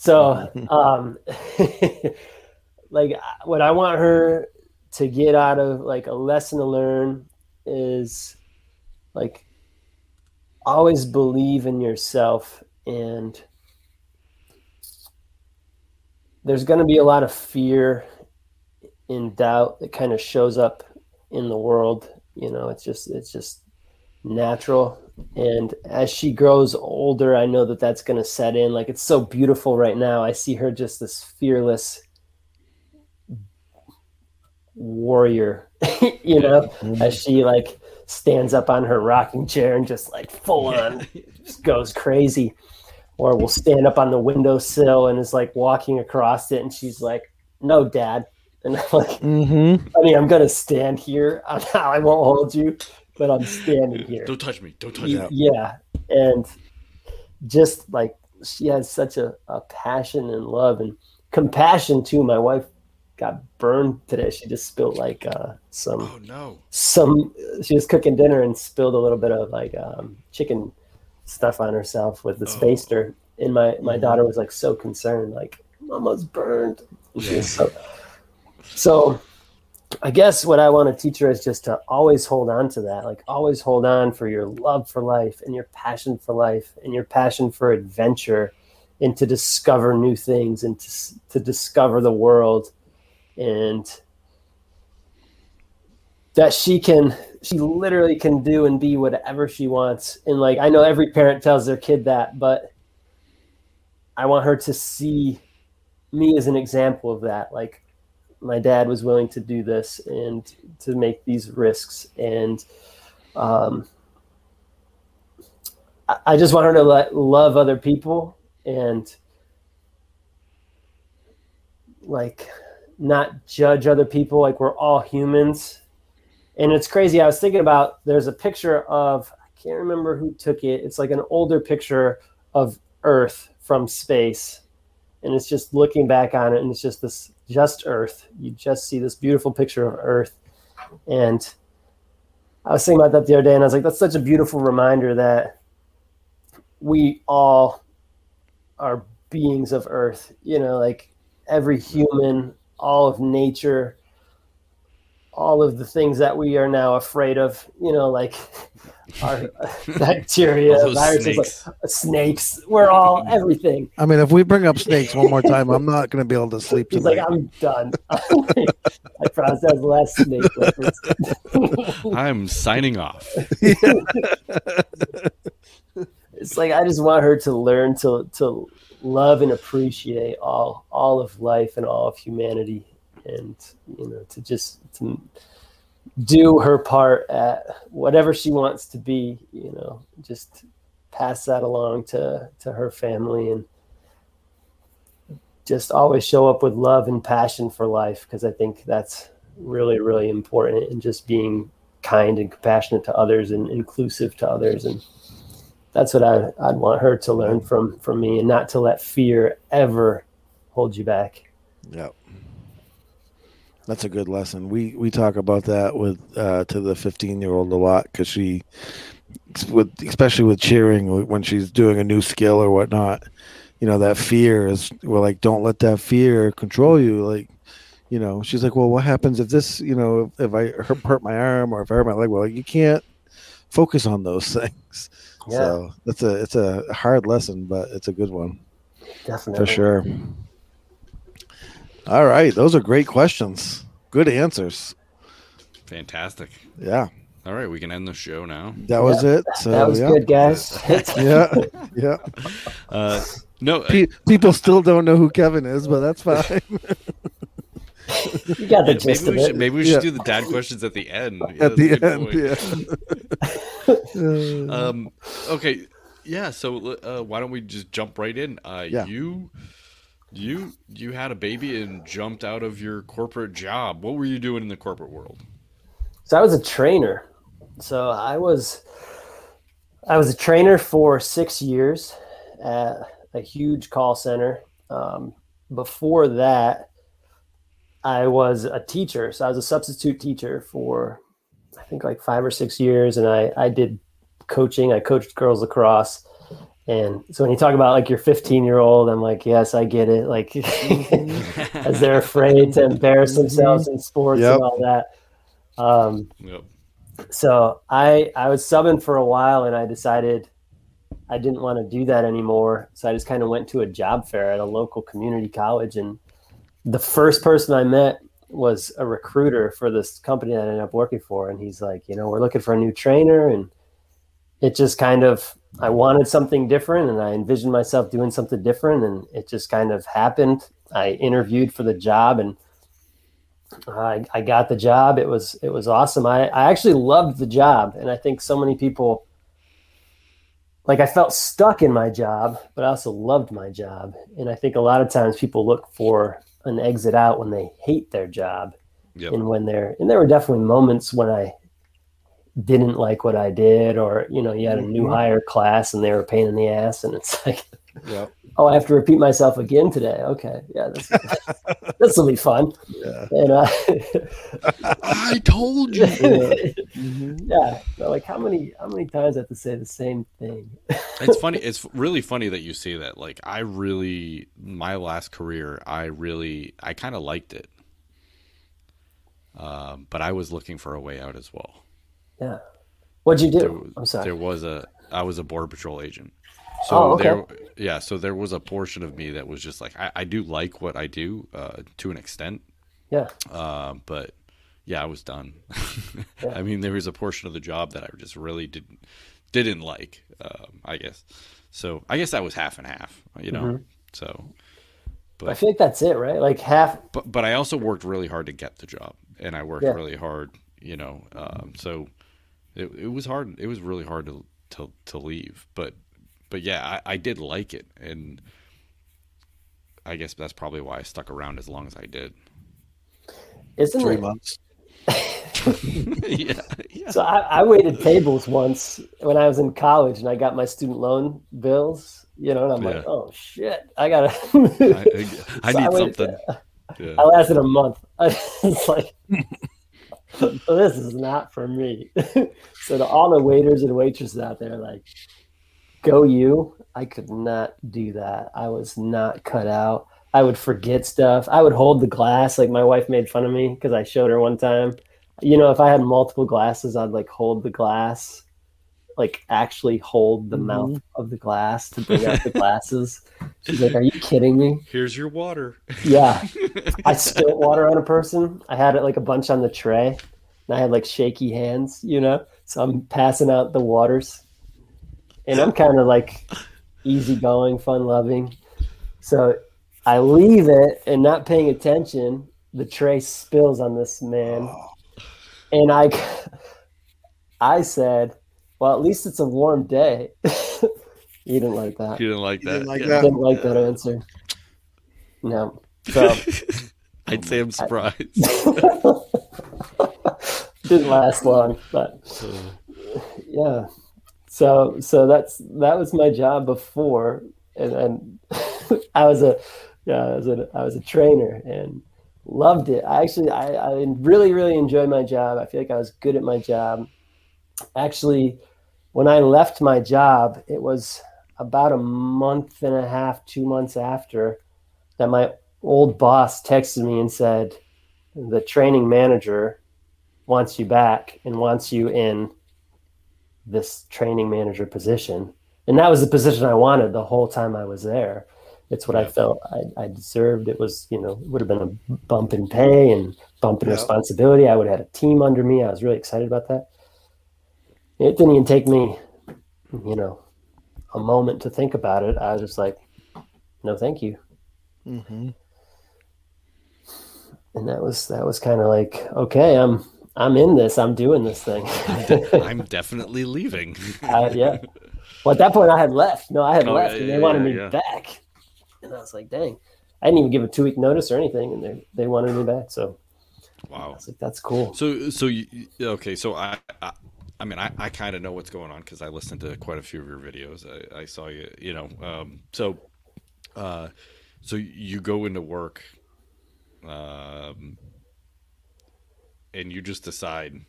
So *laughs* um, *laughs* like what I want her to get out of like a lesson to learn is like always believe in yourself and there's going to be a lot of fear and doubt that kind of shows up in the world you know it's just it's just natural. And as she grows older i know that that's going to set in. Like it's so beautiful right now. I see her just this fearless warrior *laughs* you know as she like stands up on her rocking chair and just like full on just goes crazy. Or will stand up on the windowsill and is like walking across it and she's like no dad. And i'm like Mm-hmm. i mean i'm gonna stand here *laughs* i won't hold you but i'm standing here Don't touch me. Don't touch me. yeah and just like she has such a, a passion and love and compassion too my wife got burned today she just spilled like uh, some Oh no. some she was cooking dinner and spilled a little bit of like um, chicken stuff on herself with the Oh. spacer and my my Mhm. daughter was like so concerned like mama's burned Yeah. *laughs* so so i guess what i want to teach her is just to always hold on to that like always hold on for your love for life and your passion for life and your passion for adventure and to discover new things and to, to discover the world and that she can she literally can do and be whatever she wants. And like i know every parent tells their kid that but i want her to see me as an example of that like my dad was willing to do this and to make these risks. And um, I, I just want her to let, love other people and like not judge other people like we're all humans. And it's crazy i was thinking about there's a picture of i can't remember who took it it's like an older picture of earth from space. And it's just looking back on it and it's just this just earth. You just see this beautiful picture of earth. And i was thinking about that the other day and i was like that's such a beautiful reminder that we all are beings of earth. You know like every human all of nature all of the things that we are now afraid of you know like *laughs* our uh, bacteria viruses snakes. like snakes we're all *laughs* everything I mean, if we bring up snakes one more time, I'm not going to be able to sleep he's tonight. like i'm done *laughs* i promise that was the last snake reference I'm signing off. it's like I just want her to learn to to love and appreciate all all of life and all of humanity, and you know to just to do her part at whatever she wants to be. You know, just pass that along to to her family and just always show up with love and passion for life because I think that's really really important and just being kind and compassionate to others and inclusive to others and that's what I, I'd want her to learn from from me and not to let fear ever hold you back Yep. That's a good lesson. We we talk about that with uh, to the 15 year old a lot because she, with especially with cheering when she's doing a new skill or whatnot, you know that fear is we're like don't let that fear control you. Like, you know, she's like, well, what happens if this, you know, if I hurt, hurt my arm or if I hurt my leg? Well, you can't focus on those *laughs* things. Yeah. So that's a it's a hard lesson, but it's a good one definitely for sure. All right, those are great questions. Good answers. Fantastic. Yeah, All right, we can end the show now. that was it. So that was yeah. good guys *laughs* Yeah, yeah. *laughs* Uh, no, Pe- people still don't know who Kevin is, but that's fine. *laughs* you got the maybe gist of we it should maybe we should Yeah. do the dad questions at the end. Yeah, At the end, yeah. Um, okay, yeah. So uh, why don't we just jump right in? Uh, Yeah. You, you, you had a baby and jumped out of your corporate job. What were you doing in the corporate world? so I was a trainer. So I was I was a trainer for six years at a huge call center. Um, before that I was a teacher. So I was a substitute teacher for I think like five or six years. And I I did coaching. I coached girls lacrosse and so when you talk about like your 15 year old I'm like yes I get it like *laughs* as they're afraid to embarrass themselves in sports Yep. and all that um, Yep. so I I was subbing for a while and I decided I didn't want to do that anymore. So I just kind of went to a job fair at a local community college and the first person I met was a recruiter for this company that I ended up working for and he's like, you know, we're looking for a new trainer and it just kind of I wanted something different and I envisioned myself doing something different and it just kind of happened. I interviewed for the job and uh, I, I got the job. It was it was awesome. I, I actually loved the job, and I think so many people like I felt stuck in my job, but I also loved my job. And I think a lot of times people look for an exit out when they hate their job, Yep. and when they're and there were definitely moments when I didn't like what I did, or you know, you had a new Mhm. hire class and they were a pain in the ass, and it's *laughs* like, Yep. oh, I have to repeat myself again today. Okay, yeah, this *laughs* will be fun. Yeah. And uh, *laughs* I told you. Mhm. yeah, so like how many how many times I have to say the same thing? it's funny. It's really funny that you say that. Like I really, my last career, I really, I kind of liked it. Um, but I was looking for a way out as well. Yeah. What'd you do? There, I'm sorry. there was a, I was a border patrol agent. So Oh, okay. there, yeah. So there was a portion of me that was just like, I, I do like what I do uh, to an extent, Yeah. Uh, but yeah, I was done. *laughs* Yeah. I mean, there was a portion of the job that I just really didn't didn't like. Um, I guess. So I guess that was half and half. You know. Mhm. So, I feel like that's it, right? Like half. but but I also worked really hard to get the job, and I worked Yeah. really hard. You know. Um, so it it was hard. It was really hard to to to leave. But but yeah, I, I did like it, and I guess that's probably why I stuck around as long as I did. Isn't Three it? months. *laughs* yeah. Yeah. So I, I waited tables once when I was in college, and I got my student loan bills. You know, and I'm Yeah. like, oh shit, I gotta. *laughs* I, I, I So need waited- something. *laughs* Yeah. I lasted a month. it's like, this is not for me. *laughs* so to all the waiters and waitresses out there, like, go you. I could not do that. I was not cut out. I would forget stuff. I would hold the glass. Like my wife made fun of me because I showed her one time. You know, if I had multiple glasses, I'd like hold the glass, like actually hold the Mhm. mouth of the glass to bring out the *laughs* glasses. She's like, "Are you kidding me?" Here's your water. Yeah. *laughs* I spilt water on a person. I had it like a bunch on the tray. And I had like shaky hands, you know? So I'm passing out the waters. And I'm kind of like easygoing, fun loving. So I leave it and not paying attention. The tray spills on this man. And I *laughs* I said, Well, at least it's a warm day. *laughs* you didn't like that. You didn't like You that. didn't like Yeah. that? Didn't like that answer. No. So *laughs* I'd say I'm surprised. *laughs* didn't last long, but uh. yeah. So so that's that was my job before, and then I was a yeah I was a I was a trainer and loved it. I actually I, I really really enjoyed my job. I feel like I was good at my job. Actually, when I left my job, it was about a month and a half, two months after that my old boss texted me and said the training manager wants you back and wants you in this training manager position. And that was the position I wanted the whole time I was there. It's what I felt I, I deserved. It was, you know, it would have been a bump in pay and bump in Yeah. responsibility. I would have had a team under me. I was really excited about that. It didn't even take me, you know, a moment to think about it. I was just like, no, thank you. hmm And that was that was kind of like, okay, I'm I'm in this. I'm doing this thing. *laughs* I'm definitely leaving. I, yeah. Well, at that point, I had left. No, I had Oh, left, yeah, and yeah, they wanted yeah, me yeah. back. And I was like, dang, I didn't even give a two week notice or anything, and they they wanted me back. So I Wow. was like, that's cool. So so you okay? So I I, I mean I, I kind of know what's going on because I listened to quite a few of your videos. I, I saw you you know um, so uh so you go into work um and you just decide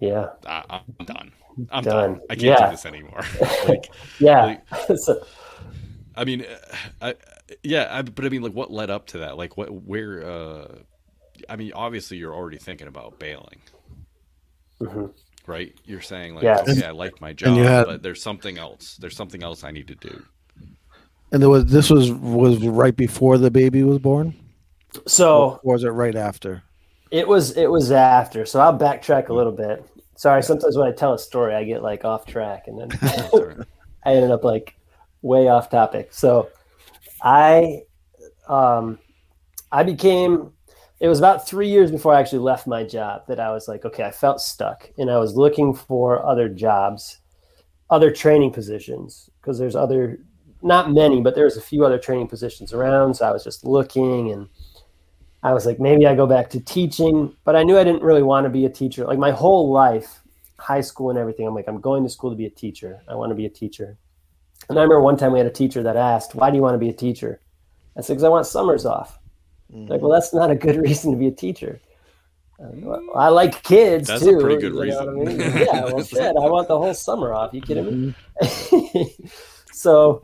Yeah, I, I'm done. I'm Done. done. I can't Yeah. do this anymore. *laughs* like yeah. *laughs* so, I mean, I, yeah, I, but I mean, like, what led up to that? Like, what, where? uh I mean, obviously, you're already thinking about bailing, mhm. right? You're saying like, yeah. okay, I like my job, had- but there's something else. There's something else I need to do. And there was this was was right before the baby was born, So or was it right after? it was it was after. So I'll backtrack a little bit. Sorry, sometimes when I tell a story, I get like off track, and then *laughs* *laughs* I ended up like way off topic. So I um I became it was about three years before I actually left my job that I was like, okay, I felt stuck and I was looking for other jobs, other training positions, because there's other not many, but there's a few other training positions around. So I was just looking and I was like, maybe I go back to teaching, but I knew I didn't really want to be a teacher. Like my whole life, high school and everything, I'm like, I'm going to school to be a teacher. I want to be a teacher. And I remember one time we had a teacher that asked, Why do you want to be a teacher? I said, Because I want summers off. Like, well, that's not a good *laughs* reason to be a teacher. Uh, well, I like kids too. That's a pretty good you know what I reason. mean? *laughs* Yeah, well, shit, I want the whole summer off. You kidding me? *laughs* so,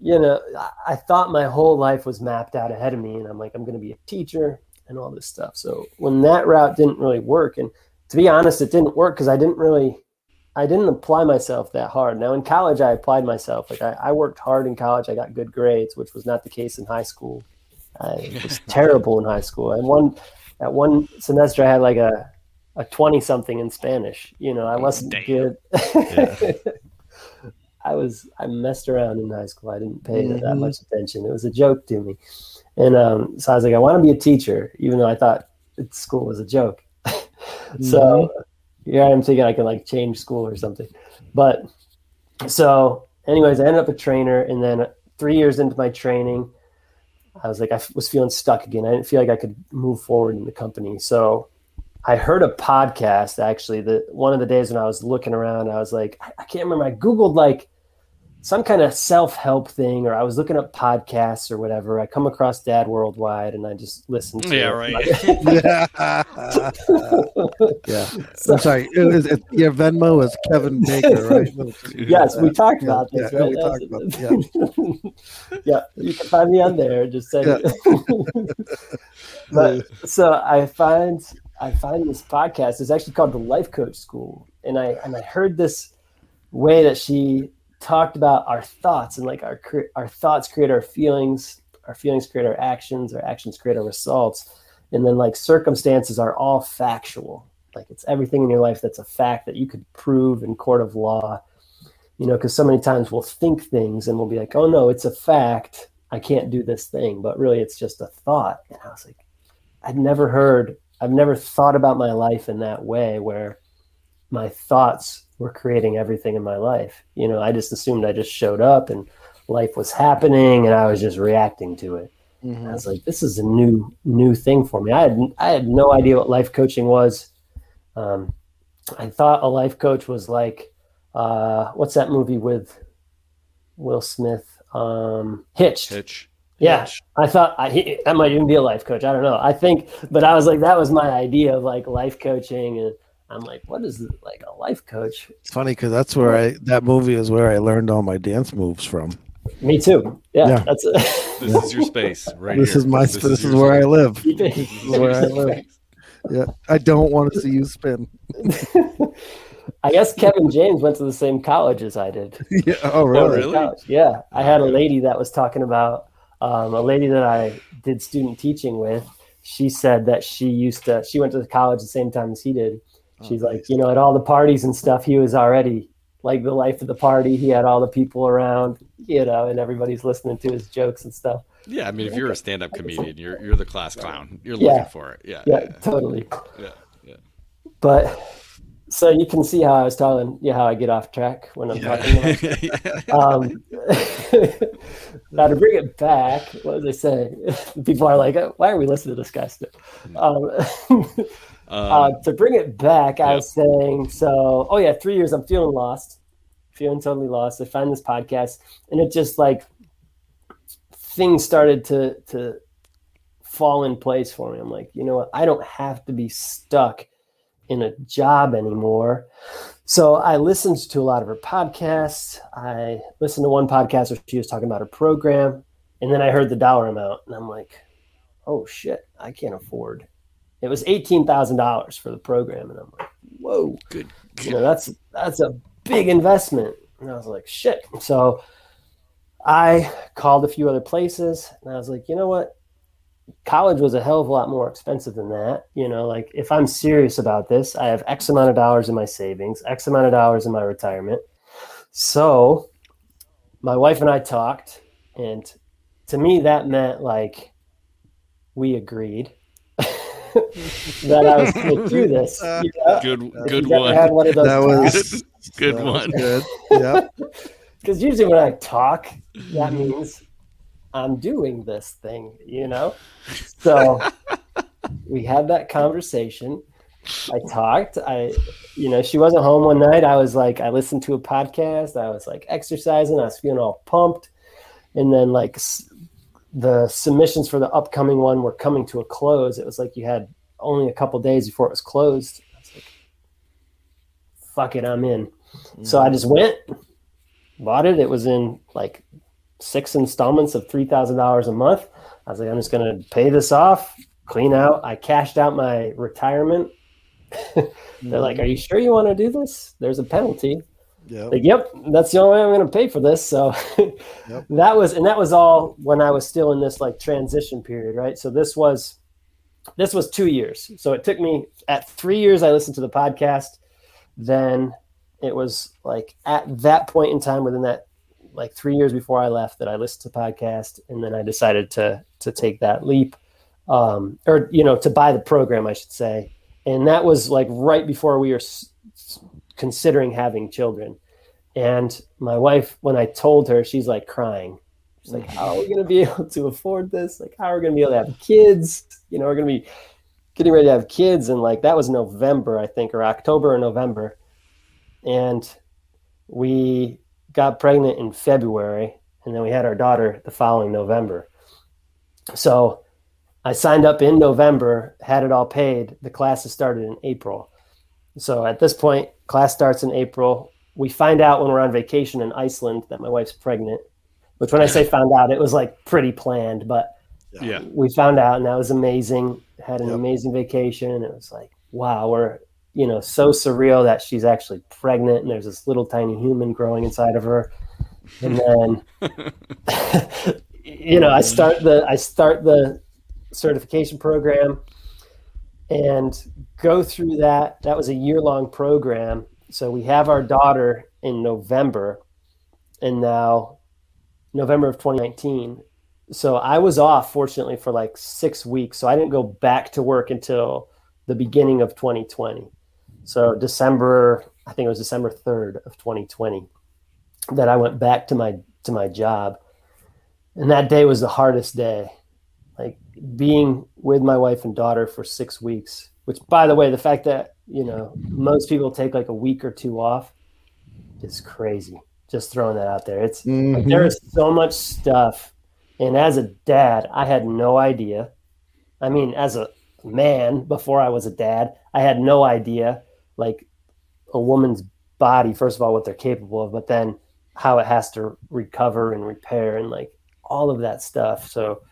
you know, I- I thought my whole life was mapped out ahead of me, and I'm like, I'm going to be a teacher and all this stuff. So when that route didn't really work, and to be honest, it didn't work because I didn't really, I didn't apply myself that hard. Now in college, I applied myself. Like I, I worked hard in college. I got good grades, which was not the case in high school. I was *laughs* terrible in high school. And one at one semester, I had like a a twenty something in Spanish. You know, I wasn't Damn. good. *laughs* I was I messed around in high school. I didn't pay that Mhm. much attention. It was a joke to me, and um, so I was like, I want to be a teacher, even though I thought school was a joke. *laughs* so here I am thinking I can like change school or something, but so anyways, I ended up a trainer, and then three years into my training, I was like, I was feeling stuck again. I didn't feel like I could move forward in the company. So I heard a podcast actually that one of the days when I was looking around, I was like, I, I can't remember. I Googled like some kind of self help thing, or I was looking up podcasts or whatever. I come across Dad Worldwide and I just listened to Yeah, it. right. yeah. *laughs* *laughs* yeah. I'm sorry. It was, it, your Venmo is Kevin Baker, right? *laughs* yes, we talked Yeah, about this, yeah, right? we talked about- yeah, you can find me on there. Just say. Yeah. but so I find I find this podcast. It's actually called the Life Coach School, and I and I heard this way that she talked about our thoughts and like our our thoughts create our feelings, our feelings create our actions, our actions create our results, and then like circumstances are all factual. Like it's everything in your life that's a fact that you could prove in court of law. You know, because so many times we'll think things and we'll be like, "Oh no, it's a fact. I can't do this thing," but really it's just a thought. And I was like, I'd never heard, I've never thought about my life in that way where my thoughts were creating everything in my life. You know, I just assumed I just showed up and life was happening and I was just reacting to it. And I was like, this is a new, new thing for me. I had, I had no idea what life coaching was. Um, I thought a life coach was like, uh, what's that movie with Will Smith? Um, Hitched. Hitch. Yeah, Hitch. I thought I, he, that might even be a life coach. I don't know. I think, but I was like, that was my idea of like life coaching, and I'm like, what is it, like a life coach? It's funny because that's where I that movie is where I learned all my dance moves from. Me too. Yeah, Yeah. that's *laughs* This is your space, right this here. is my this, is, your where I live. This is where I *laughs* live. Yeah, I don't want to see you spin. *laughs* I guess Kevin James went to the same college as I did. yeah. Oh, really? really? Yeah, I had a lady that was talking about um, a lady that I did student teaching with. She said that she used to. She went to the college the same time as he did. Oh, She's like, you know, at all the parties and stuff, he was already like the life of the party. He had all the people around, you know, and everybody's listening to his jokes and stuff. Yeah, I mean, if you're a stand-up comedian, you're you're the class clown. You're Yeah. looking for it. Yeah, Yeah, totally. yeah, yeah. But so you can see how I was telling you how I get off track when I'm talking about *laughs* um, *laughs* now to bring it back, what did I say? *laughs* People are like, "Oh, "Why are we listening to this guy still?" Um, uh, Um, to bring it back, I yeah. was saying, so oh yeah, three years. I'm feeling lost, feeling totally lost. I find this podcast, and it just like things started to to fall in place for me. I'm like, you know what? I don't have to be stuck in a job anymore. So I listened to a lot of her podcasts. I listened to one podcast where she was talking about her program, and then I heard the dollar amount, and I'm like, oh shit, I can't afford. It was eighteen thousand dollars for the program, and I'm like, whoa, Good. you know that's that's a big investment. And I was like, shit. So I called a few other places, and I was like, you know what? College was a hell of a lot more expensive than that. You know, like if I'm serious about this, I have X amount of dollars in my savings, X amount of dollars in my retirement. So my wife and I talked, and to me, that meant like we agreed *laughs* that I was going to do this. *laughs* Uh, you know? Good. If Good you've Had one. one of those That was Good. *laughs* Good that was one. Good. Yeah. because usually when I talk, that means I'm doing this thing, you know? So *laughs* we had that conversation. I talked. I, you know, she wasn't home one night. I was like, I listened to a podcast. I was like exercising. I was feeling all pumped. And then, like, s- the submissions for the upcoming one were coming to a close. It was like you had only a couple days before it was closed. I was like, fuck it, I'm in. So I mm. just went, bought it. It was in like six installments of three thousand dollars a month. I was like, I'm just gonna pay this off, clean out. I cashed out my retirement. *laughs* They're like, mm-hmm. Are you sure you want to do this? There's a penalty. Yeah. like, yep, that's the only way I'm going to pay for this. So *laughs* Yep. that was, and that was all when I was still in this like transition period, right? So this was, this was two years. So it took me at three years, I listened to the podcast. Then it was like at that point in time, within that like three years before I left, that I listened to podcast, and then I decided to to take that leap, um, or you know, to buy the program, I should say. And that was like right before we were s- considering having children. And my wife, when I told her, she's like crying. She's like, "How are we going to be *laughs* able to afford this? Like, how are we going to be able to have kids? You know, we're going to be getting ready to have kids." And like that was November, I think, or October or November, and we got pregnant in February, and then we had our daughter the following November. So I signed up in November, had it all paid. The classes started in April. So at this point, class starts in April. We find out when we're on vacation in Iceland that my wife's pregnant, which when I say found out, it was like pretty planned, but Yeah. we found out and that was amazing. Had an Yep. amazing vacation. It was like, wow, we're, you know, so surreal that she's actually pregnant and there's this little tiny human growing inside of her. And then, *laughs* you know, I start the, I start the certification program and go through that. That was a year long program. So we have our daughter in November and now November of 2019 so I was off fortunately for like six weeks. So I didn't go back to work until the beginning of 2020. So December, I think it was December 3rd of 2020 that I went back to my to my job. And that day was the hardest day. Like being with my wife and daughter for six weeks, which by the way, the fact that, you know, most people take like a week or two off is crazy. Just throwing that out there. It's like, there is mm-hmm. so much stuff and as a dad, I had no idea. I mean, as a man before I was a dad, I had no idea like a woman's body, first of all, what they're capable of, but then how it has to recover and repair and like all of that stuff. So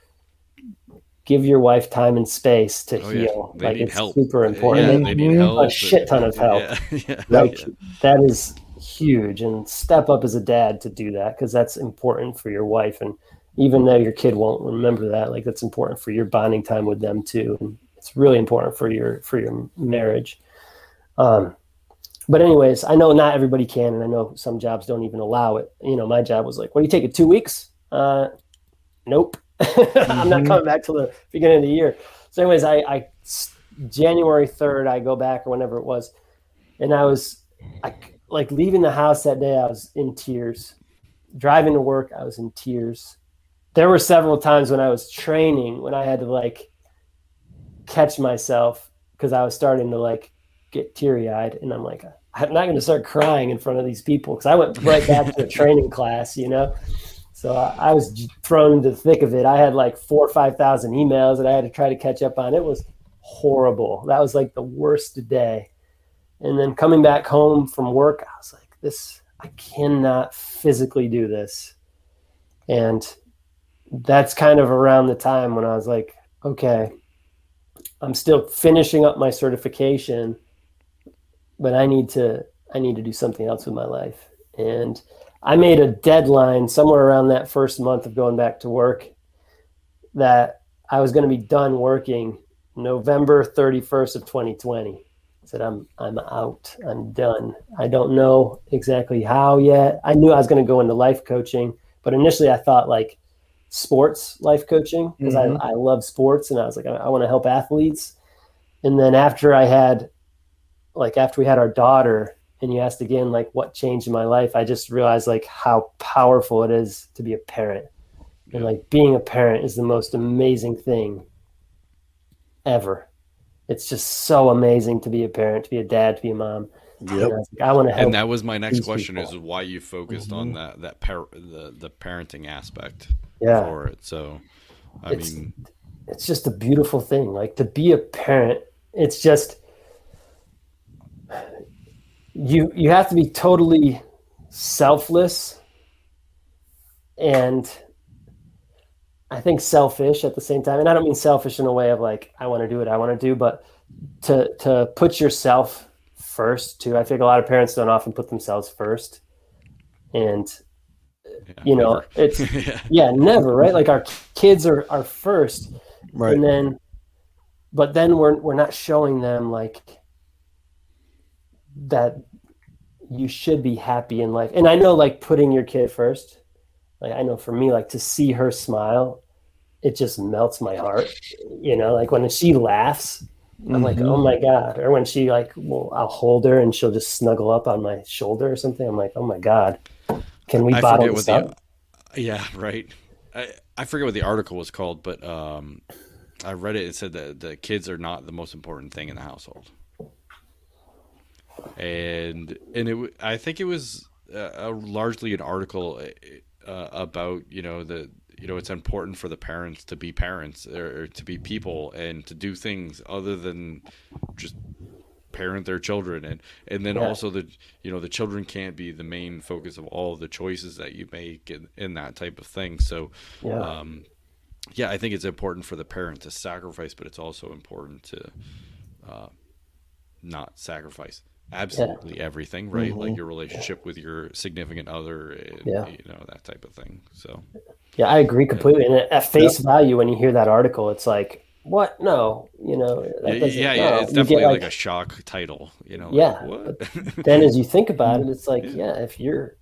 give your wife time and space to Oh, heal. They like it's help. super important. Yeah, They- they need help. a shit ton of help. Yeah. *laughs* yeah. like Yeah. that is huge and step up as a dad to do that because that's important for your wife and even though your kid won't remember that like that's important for your bonding time with them too and it's really important for your for your marriage um but anyways i know not everybody can and i know some jobs don't even allow it. You know my job was like what do you take it two weeks? Uh nope. *laughs* I'm not coming back till the beginning of the year. So anyways i i january 3rd i go back or whenever it was and i was I, like leaving the house that day, I was in tears. Driving to work, I was in tears. There were several times when I was training when I had to like catch myself because I was starting to like get teary eyed, and I'm like, I'm not going to start crying in front of these people because I went right back to a training class, you know. So I, I was thrown into the thick of it. I had like four or five thousand emails that I had to try to catch up on. It was horrible. That was like the worst day. And then coming back home from work, I was like, this, I cannot physically do this. And that's kind of around the time when I was like, okay, I'm still finishing up my certification, but I need to, I need to do something else with my life. And I made a deadline somewhere around that first month of going back to work that I was going to be done working November 31st of 2020 I said I'm I'm out. I'm done. I don't know exactly how yet. I knew I was going to go into life coaching, but initially I thought like sports life coaching because Mhm. I, I love sports and I was like I, I want to help athletes. And then after I had like after we had our daughter and you asked again like what changed in my life, I just realized like how powerful it is to be a parent. And like being a parent is the most amazing thing ever it's just so amazing to be a parent, to be a dad, to be a mom. And I, Yep. I want to help. And that was my next question: people. is why you focused on mm-hmm. that that par- the the parenting aspect yeah, for it. So, I It's- mean, it's just a beautiful thing. Like to be a parent, it's just you you have to be totally selfless and I think selfish at the same time. And I don't mean selfish in a way of like I want to do what I want to do, but to to put yourself first too. I think a lot of parents don't often put themselves first. and Yeah, you know never. it's *laughs* yeah. yeah never right like our kids are are first Right. and then but then we're we're not showing them like that you should be happy in life and i know like putting your kid first like i know for me like to see her smile it just melts my heart you know like when she laughs i'm like Mhm. oh my god or when she like well i'll hold her and she'll just snuggle up on my shoulder or something i'm like oh my god can we I bottle this up the yeah right. I I forget what the article was called, but um, I read it. It said that the kids are not the most important thing in the household, and and it I think it was uh, a, largely an article uh, about you know the you know it's important for the parents to be parents or, or to be people and to do things other than just parent their children. And and then Yeah. also the you know the children can't be the main focus of all the choices that you make in, in that type of thing. So yeah. um yeah i think it's important for the parent to sacrifice but it's also important to uh not sacrifice absolutely everything right like mm-hmm. your relationship with your significant other and, Yeah. you know that type of thing so Yeah, I agree completely. And at face value, when you hear that article, it's like, what? No, you know, that yeah yeah, no. yeah it's definitely like, a shock title you know like, Yeah, what then as you think about it, *laughs* it's like, yeah, if you're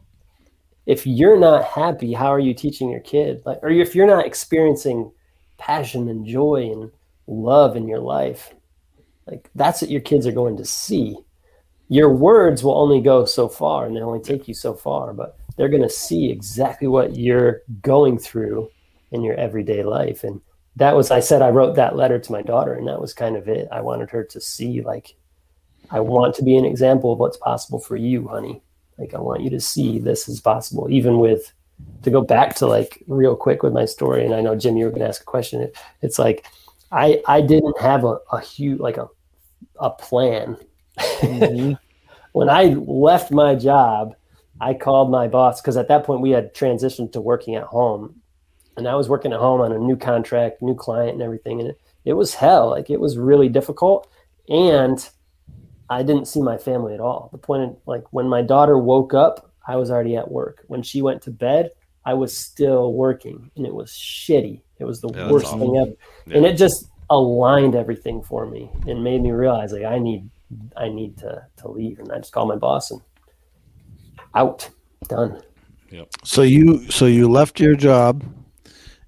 if you're not happy, how are you teaching your kid? Like, or if you're not experiencing passion and joy and love in your life, like that's what your kids are going to see. Your words will only go so far, and they only take you so far, but they're going to see exactly what you're going through in your everyday life. And that was, I said, I wrote that letter to my daughter, and that was kind of it. I wanted her to see, like, I want to be an example of what's possible for you, honey. Like, I want you to see this is possible, even with, to go back to like real quick with my story. And I know, Jim, you were going to ask a question. It, it's like, I, I didn't have a, a huge, like a, a plan. Mm-hmm. when I left my job, I called my boss because at that point we had transitioned to working at home. And I was working at home on a new contract, new client, and everything. And it, it was hell. Like, it was really difficult. And I didn't see my family at all. The point of like when my daughter woke up, I was already at work. When she went to bed, I was still working and it was shitty. It was the Yeah, worst awful. thing ever. Yeah. And it just aligned everything for me and made me realize like I need I need to to leave. And I just called my boss and out. Done. Yep. So you so you left your job,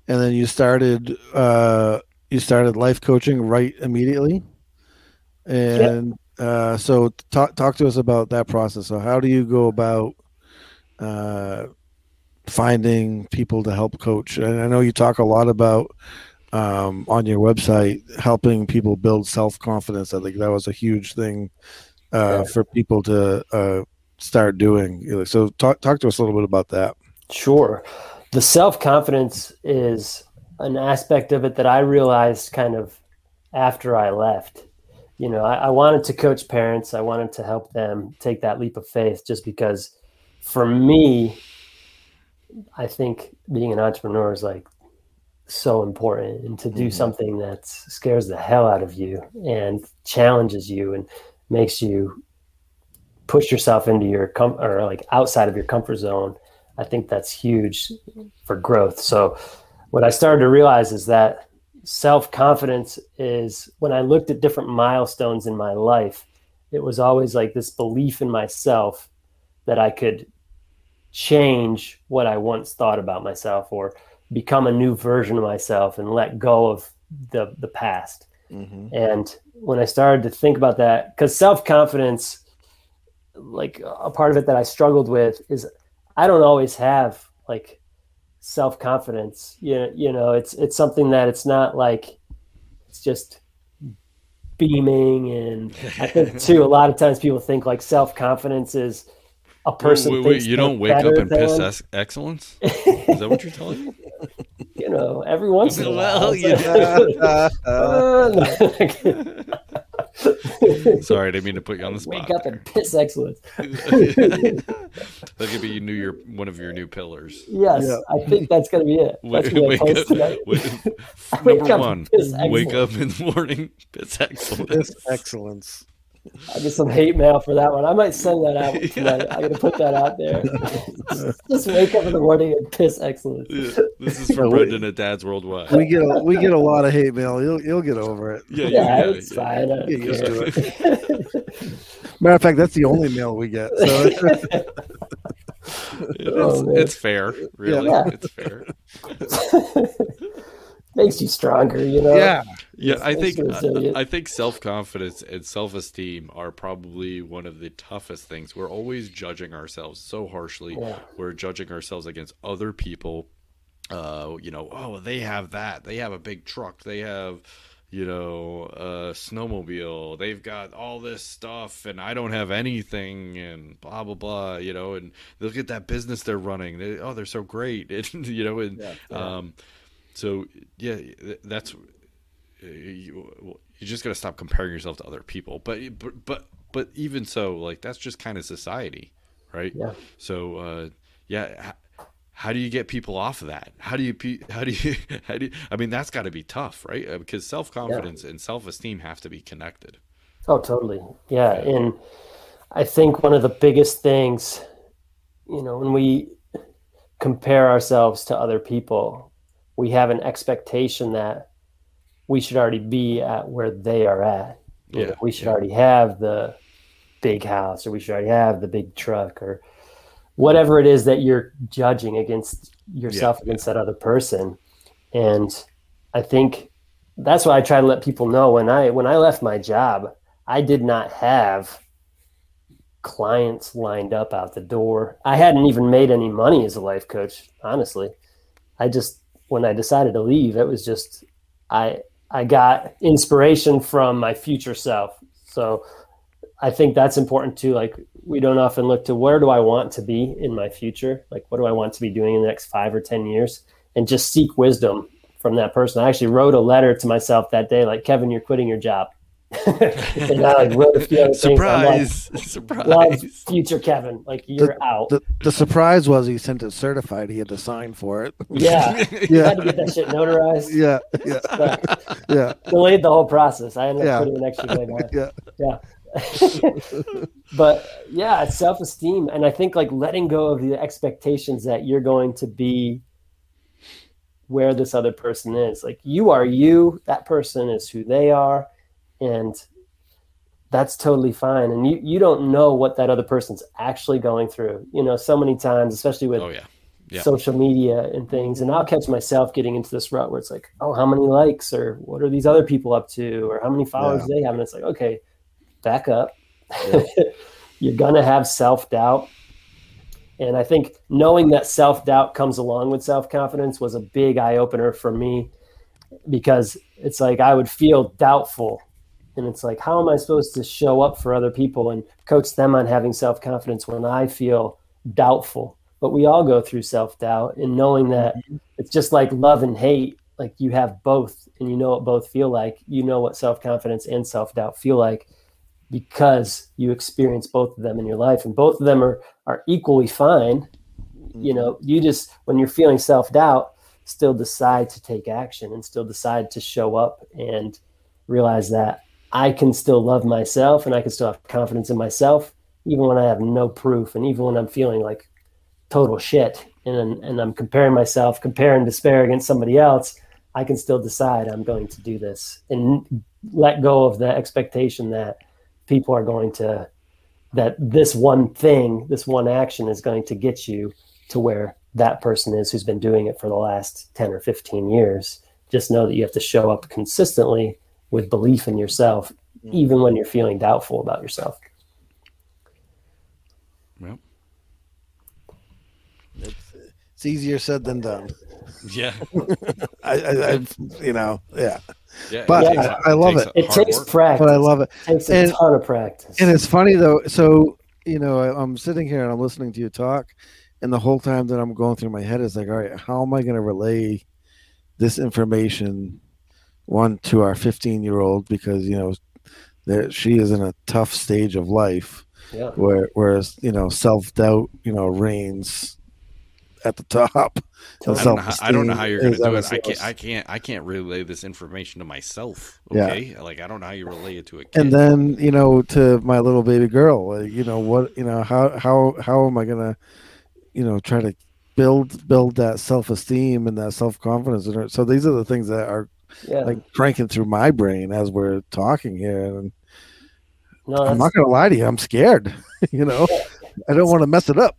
and then you started uh, you started life coaching right immediately, and uh, so talk talk to us about that process. So how do you go about uh, finding people to help coach? And I know you talk a lot about um, on your website helping people build self confidence. I think that was a huge thing uh, Yeah. for people to uh, start doing. So talk talk to us a little bit about that. Sure. The self confidence is an aspect of it that I realized kind of after I left. You know, I, I wanted to coach parents, I wanted to help them take that leap of faith just because for me, I think being an entrepreneur is like so important and to do Mhm. something that scares the hell out of you and challenges you and makes you push yourself into your com- or like outside of your comfort zone i think that's huge for growth so what i started to realize is that self-confidence is when i looked at different milestones in my life it was always like this belief in myself that i could change what i once thought about myself or become a new version of myself and let go of the the past mm-hmm. and when I started to think about that, because self confidence, like a part of it that I struggled with is I don't always have like self confidence. You, you know, it's it's something that it's not like it's just beaming and I think *laughs* too a lot of times people think like self confidence is a person Wait, wait, thinks you don't wake up and piss than- ex- excellence? *laughs* Is that what you're telling me? *laughs* you know every once in a while you *laughs* Uh, Sorry, I didn't mean to put you on the spot. Wake up and piss excellence. that could be your new your one of your new pillars. Yes, Yeah. I think that's gonna be it. That's Wake, gonna wake post up, tonight. wake- Wake number up one, and piss wake up in the morning, piss excellence. Piss excellence. I get some hate mail for that one. I might send that out *laughs* tonight. I got to put that out there. *laughs* Just wake up in the morning and piss excellence. Yeah, this is *laughs* for Brendan at Dad's Worldwide. We get a, we get a lot of hate mail. You'll you'll get over it. Yeah, Yeah, yeah, it's fine. I don't Get used care. to Matter of fact, that's the only mail we get. So It's, Oh, it's fair, really. Yeah. It's fair. Makes you stronger, you know? yeah, Yeah, I think. I think self confidence and self esteem are probably one of the toughest things. We're always judging ourselves so harshly. Yeah. We're judging ourselves against other people. Uh, you know, oh, they have that. They have a big truck. They have, you know, a snowmobile. They've got all this stuff, and I don't have anything, and blah blah blah. You know, and look at that business they're running. They, oh, they're so great. *laughs* And you know, and um, so yeah, that's uh, you, you just got to stop comparing yourself to other people. But but but but even so, like that's just kind of society, right? Yeah. So uh, yeah, h- how do you get people off of that? How do you *laughs* how do you how do you, I mean that's got to be tough, right? Uh, Because self confidence and self esteem have to be connected. Oh, totally. Yeah. And I think one of the biggest things, you know, when we compare ourselves to other people, we have an expectation that we should already be at where they are at. You know, Yeah, we should yeah. already have the big house or we should already have the big truck or whatever it is that you're judging against yourself Yeah, against that other person. And I think that's why I try to let people know when I when I left my job, I did not have clients lined up out the door. I hadn't even made any money as a life coach, honestly. I just when I decided to leave, it was just I I got inspiration from my future self. So I think that's important too. Like we don't often look to where do I want to be in my future? Like what do I want to be doing in the next five or ten years? And just seek wisdom from that person. I actually wrote a letter to myself that day, like Kevin, you're quitting your job. *laughs* and I like wrote a few other things. I'm like, Surprise! Surprise! future Kevin. Like you're out. the the surprise was he sent it certified. He had to sign for it. *laughs* yeah. *laughs* I had Yeah, to get that shit notarized. yeah, yeah, But yeah, delayed the whole process. I ended up Yeah. putting an extra day back. yeah. Yeah. but yeah, it's self esteem. And I think like letting go of the expectations that you're going to be where this other person is. Like you are you, that person is who they are. And that's totally fine. And you, you don't know what that other person's actually going through. You know, so many times, especially with Oh yeah, Yeah. social media and things. And I'll catch myself getting into this rut where it's like, oh, how many likes or what are these other people up to or how many followers do they have? And it's like, okay, back up. *laughs* You're gonna have self doubt. And I think knowing that self doubt comes along with self confidence was a big eye opener for me because it's like I would feel doubtful. And it's like, how am I supposed to show up for other people and coach them on having self confidence when I feel doubtful? But we all go through self doubt and knowing that mm-hmm. it's just like love and hate. Like you have both and you know what both feel like. You know what self confidence and self doubt feel like because you experience both of them in your life and both of them are are equally fine you mm-hmm. know you just when you're feeling self-doubt still decide to take action and still decide to show up and realize that i can still love myself and i can still have confidence in myself even when i have no proof and even when i'm feeling like total shit and and i'm comparing myself comparing despair against somebody else i can still decide i'm going to do this and let go of the expectation that people are going to that this one thing this one action is going to get you to where that person is who's been doing it for the last 10 or 15 years. Just know that you have to show up consistently with belief in yourself mm-hmm. even when you're feeling doubtful about yourself Well, It's easier said than done. yeah, *laughs* I, I, I you know, yeah. yeah. But takes- Yeah. I love takes it. it hard takes practice But I love it. it takes a And- ton of practice And it's funny though. So you know, I, I'm sitting here and I'm listening to you talk, and the whole time that I'm going through my head is like, all right, how am I going to relay this information one to our 15 year old because you know there she is in a tough stage of life yeah where whereas you know self doubt you know reigns at the top. I don't, know how, I don't know how you're going to do it. I can't. I can't. I can't relay this information to myself. Yeah. Okay, like I don't know how you relay it to a kid. and then you know to my little baby girl like, you know what you know how how how am i gonna you know try to build build that self-esteem and that self-confidence in her so these are the things that are Yeah. like cranking through my brain as we're talking here and no, i'm not gonna lie to you i'm scared *laughs* you know i don't want to mess it up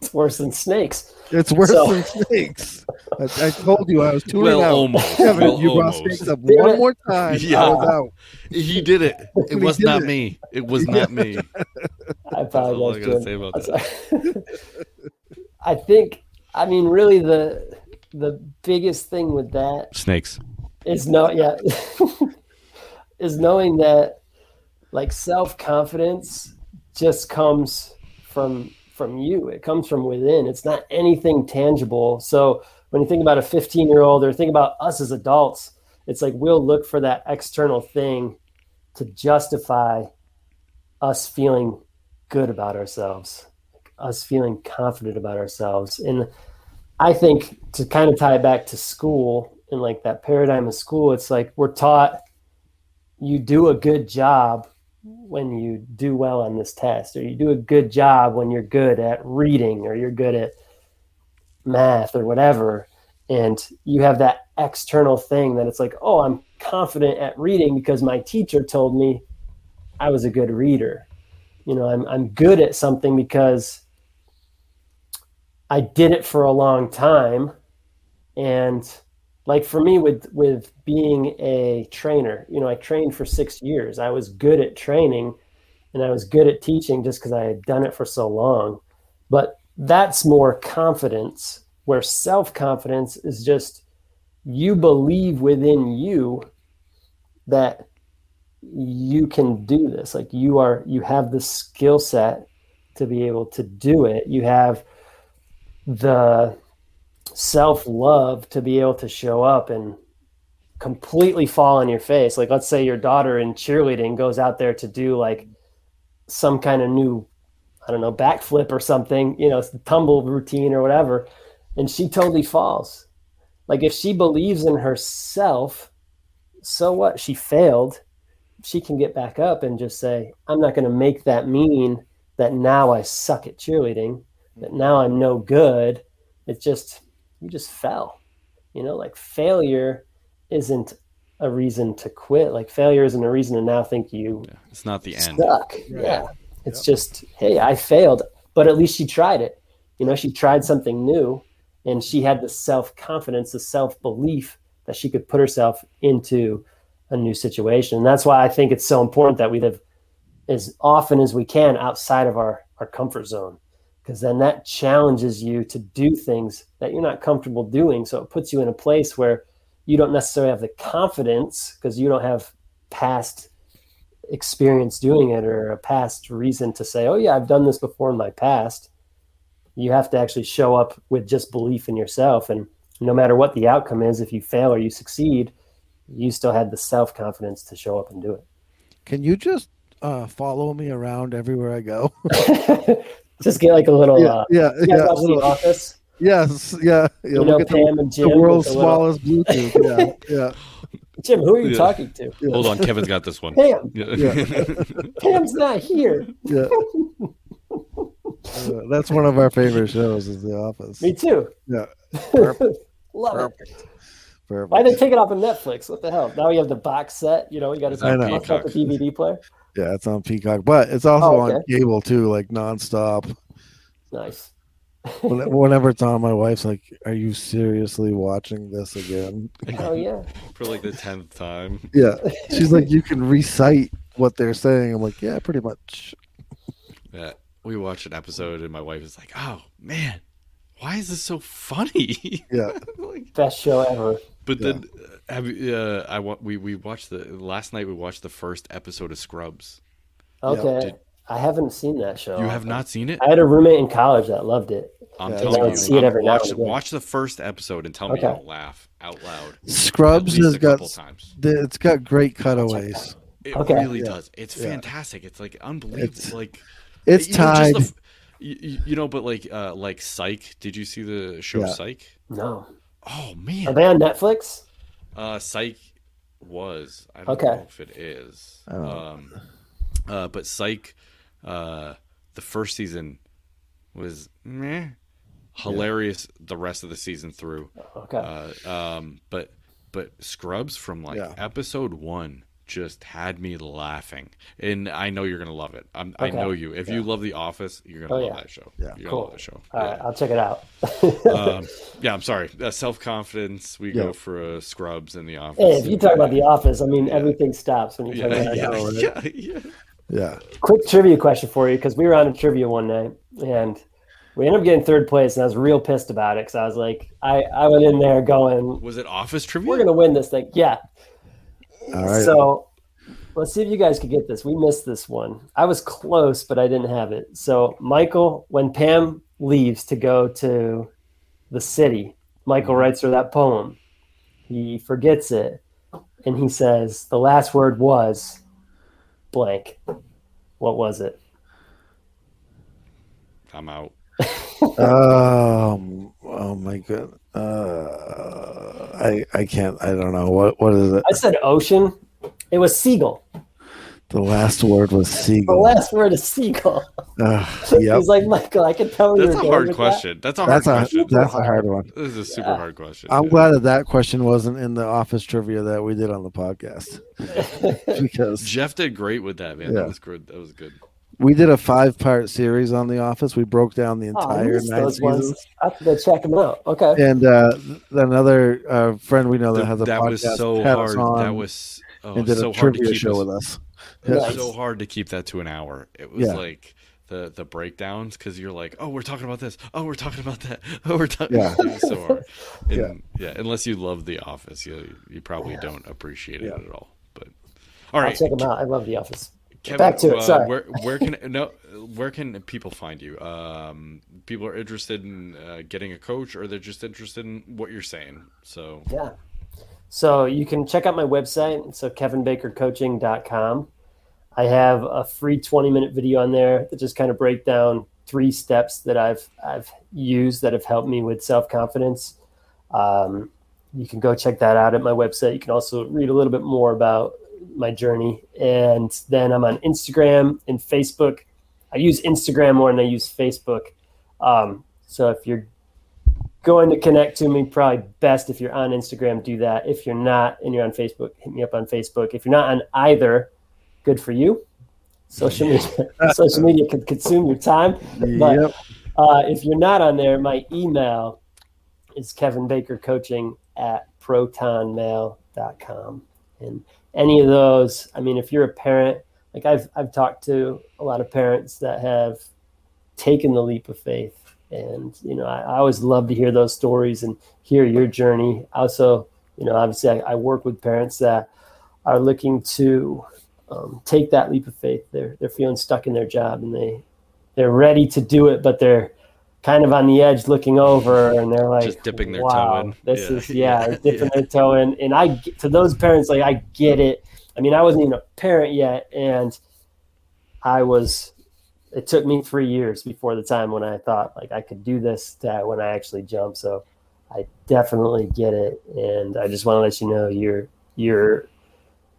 it's worse than snakes. it's worse So- than snakes I, I told you i was tuning well, out almost. *laughs* Kevin, well, you brought snakes up Damn one it. more time *laughs* Yeah. I was out. He did it. It was not it. me. It was not me. I That's all I apologize, gotta say about I'm that. I think, I mean, really, the the biggest thing with that Snakes. is no, yeah, *laughs* is knowing that like self confidence just comes from from you. It comes from within. It's not anything tangible. So when you think about a 15 year old or think about us as adults, it's like we'll look for that external thing to justify us feeling good about ourselves, us feeling confident about ourselves. And I think to kind of tie it back to school and like that paradigm of school, it's like we're taught you do a good job when you do well on this test, or you do a good job when you're good at reading, or you're good at math, or whatever. And you have that external thing that it's like, oh, I'm confident at reading because my teacher told me I was a good reader. You know, I'm, I'm good at something because I did it for a long time. And like for me with with being a trainer, you know, I trained for 6 years. I was good at training and I was good at teaching just cuz I had done it for so long. But that's more confidence where self-confidence is just you believe within you that you can do this like you are you have the skill set to be able to do it you have the self love to be able to show up and completely fall on your face. Like let's say your daughter in cheerleading goes out there to do like some kind of new i don't know backflip or something you know tumble routine or whatever and she totally falls. Like if she believes in herself so what? She failed. She can get back up and just say, I'm not going to make that mean that now I suck at cheerleading, that now I'm no good. It's just, you just fell. You know, like failure isn't a reason to quit. Like failure isn't a reason to now think you It's not the end. suck. Yeah. It's just, hey, I failed, but at least she tried it. You know, she tried something new and she had the self confidence, the self belief that she could put herself into a new situation. And that's why I think it's so important that we live as often as we can outside of our, our comfort zone. Because then that challenges you to do things that you're not comfortable doing. So it puts you in a place where you don't necessarily have the confidence because you don't have past experience doing it or a past reason to say, oh, yeah, I've done this before in my past. You have to actually show up with just belief in yourself. And no matter what the outcome is, if you fail or you succeed, you still had the self confidence to show up and do it. can you just uh follow me around everywhere i go. *laughs* *laughs* just get like a little. yeah uh, yeah yeah watch The little- Office? yes yeah yeah You look know at the- Pam and Jim. the world's the little- smallest Bluetooth. Yeah, *laughs* yeah. Jim, who are you Yeah. talking to? Hold on, Kevin's got this one. Pam. Yeah. *laughs* Pam's not here. yeah. *laughs* Uh, that's one of our favorite shows is The Office. Me too. Yeah, Love it. perfect. Perfect. Why did they take it off of Netflix? What the hell? Now you have the box set. You know, you got to on I know. bust out the DVD player. Yeah, it's on Peacock, but it's also Oh, on cable too, like nonstop. Nice. Whenever it's on, my wife's like, "Are you seriously watching this again?" Oh yeah. *laughs* For like the tenth time. Yeah, she's like, "You *laughs* can recite what they're saying." I'm like, "Yeah, pretty much." Yeah. We watched an episode and my wife is like, "Oh man, why is this so funny?" Yeah, *laughs* like, Best show ever. but Yeah. then have you, uh, I wa- we we watched the last night we watched the first episode of Scrubs. Okay. Did- I haven't seen that show. You have not seen it? I had a roommate in college that loved it. I'm Yeah, telling I you. see it every now watch, and again. watch the first episode and tell me Okay. you don't laugh out loud. Scrubs has got times. the- it's got great cutaways. It Okay. really Yeah. does. It's Yeah. fantastic. It's like unbelievable. It's- like It's you know, just tied. the You, you know, but like uh like Psych. Did you see the show Yeah. Psych? No. Oh man. Are they on Netflix? Uh, Psych was. I don't Okay. know if it is. Oh. Um, uh, but Psych, uh, the first season was meh. Hilarious the rest of the season through. Okay. Uh, um, but but Scrubs from like Yeah. episode one just had me laughing, and I know you're gonna love it. I'm, I know you. If you love The Office, you're gonna Oh, love yeah. that show. Yeah. you're Cool. gonna love that show. All yeah. right, I'll check it out. *laughs* *laughs* um, yeah, I'm sorry. Uh, Self confidence. We Yeah. go for uh, Scrubs in The Office. hey, if you talk about The Office, I mean, Yeah. everything stops when you yeah, talk about yeah, that. yeah, yeah, Yeah. Quick trivia question for you because we were on a trivia one night and we ended up getting third place, and I was real pissed about it because I was like, I, I went in there going, Was it Office trivia? we're gonna win this thing. Yeah. All right. So let's see if you guys could get this. We missed this one. I was close, but I didn't have it. So Michael, when Pam leaves to go to the city, Michael writes her that poem. He forgets it, and he says the last word was blank. What was it? I'm out. *laughs* Um. Oh my god. Uh. I. I can't. I don't know. What. What is it? I said ocean. It was seagull. The last word was *laughs* seagull. The last word is seagull. Ugh, *laughs* He's like Michael. I can tell you. That's a hard question. That's a hard That's a. question. That's a hard one. This is a super Yeah. hard question. I'm yeah. glad that that question wasn't in the office trivia that we did on the podcast *laughs* because Jeff did great with that, man. Yeah. That was good. That was good. We did a five part series on the office. We broke down the Oh, entire missed nine those seasons. ones. I have to check them out. Okay. And uh, another uh, friend we know that The- has a that podcast was so had us hard. on That was oh, and did so a hard to trivia keep show us- with us. It was Nice. so hard to keep that to an hour. It was Yeah. like the the breakdowns because you're like, oh, we're talking about this. Oh, we're talking about that. *laughs* Oh, we're talking. Yeah. it so hard. *laughs* And, Yeah. yeah. Unless you love The Office, you you probably don't appreciate it Yeah. at all. But all right. I'll check them out. I love The Office. Kevin, Back to it, uh, sorry. Where where can *laughs* no where can people find you? Um, people are interested in uh, getting a coach, or they're just interested in what you're saying. So Yeah. So you can check out my website. So kevinbakercoaching.com. I have a free 20 minute video on there that just kind of break down three steps that I've I've used that have helped me with self confidence. Um, you can go check that out at my website. You can also read a little bit more about my journey. And then I'm on Instagram and Facebook. I use Instagram more than I use Facebook. Um, so if you're going to connect to me, probably best if you're on Instagram, do that. If you're not and you're on Facebook, hit me up on Facebook. If you're not on either, good for you. Social media, *laughs* *laughs* social media can consume your time. But Yep. uh, if you're not on there, my email is Kevin Baker Coaching at protonmail.com. And any of those, I mean, if you're a parent, like I've, I've talked to a lot of parents that have taken the leap of faith. And, you know, I, I always love to hear those stories and hear your journey. Also, you know, obviously I, I work with parents that are looking to um, take that leap of faith. They're, they're feeling stuck in their job and they, they're ready to do it, but they're kind of on the edge looking over and they're like, Just dipping their toe wow, in." This Yeah. is, *laughs* yeah, Yeah. dipping Yeah. their toe in. And I, to those parents, like, I get it. I mean, I wasn't even a parent yet. And I was, it took me three years before the time when I thought like I could do this to when I actually jumped. So I definitely get it. And I just want to let you know you're, you're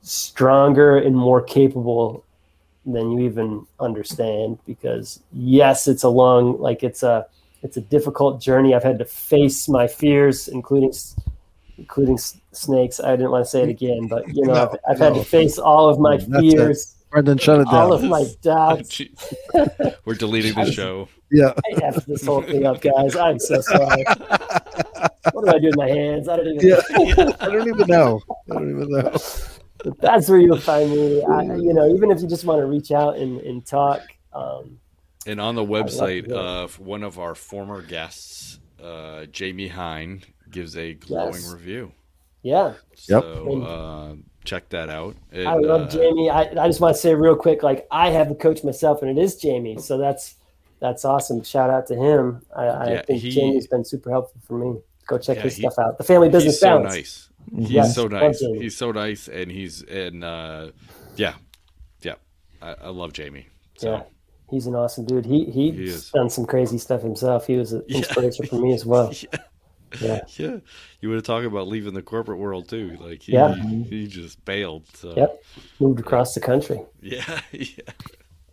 stronger and more capable than you even understand because yes it's a long like it's a it's a difficult journey i've had to face my fears including including snakes i didn't want to say it again but you know No, I've, I've had to face all of my That's it. fears Brendan, shut it all of my *laughs* doubts We're deleting the *laughs* show. yeah. i have this whole thing up guys i'm so sorry *laughs* what do i do with my hands i don't even Yeah. I don't even know. I don't even know. But that's where you'll find me *laughs* I, you know even if you just want to reach out and, and talk um, And on the website, of uh, one of our former guests, uh, Jamie Hine, gives a glowing Yes. review. yeah Yep. So uh, check that out. And, I love uh, Jamie. I, I just want to say real quick, like I have a coach myself, and it is Jamie. So that's that's awesome. Shout out to him. I, I Yeah, think he- Jamie's been super helpful for me. Go check Yeah, his he- stuff out. The Family Business He's so Balance. nice. He's Yes, so nice. Jamie. He's so nice, and he's and uh, yeah, yeah. I, I love Jamie. So Yeah. he's an awesome dude. He He he's is. done some crazy stuff himself. He was an Yeah. inspiration for me as *laughs* well. yeah. Yeah. Yeah. You would have talked about leaving the corporate world too. Like he Yeah. he just bailed. So Yep. Moved across the country. yeah,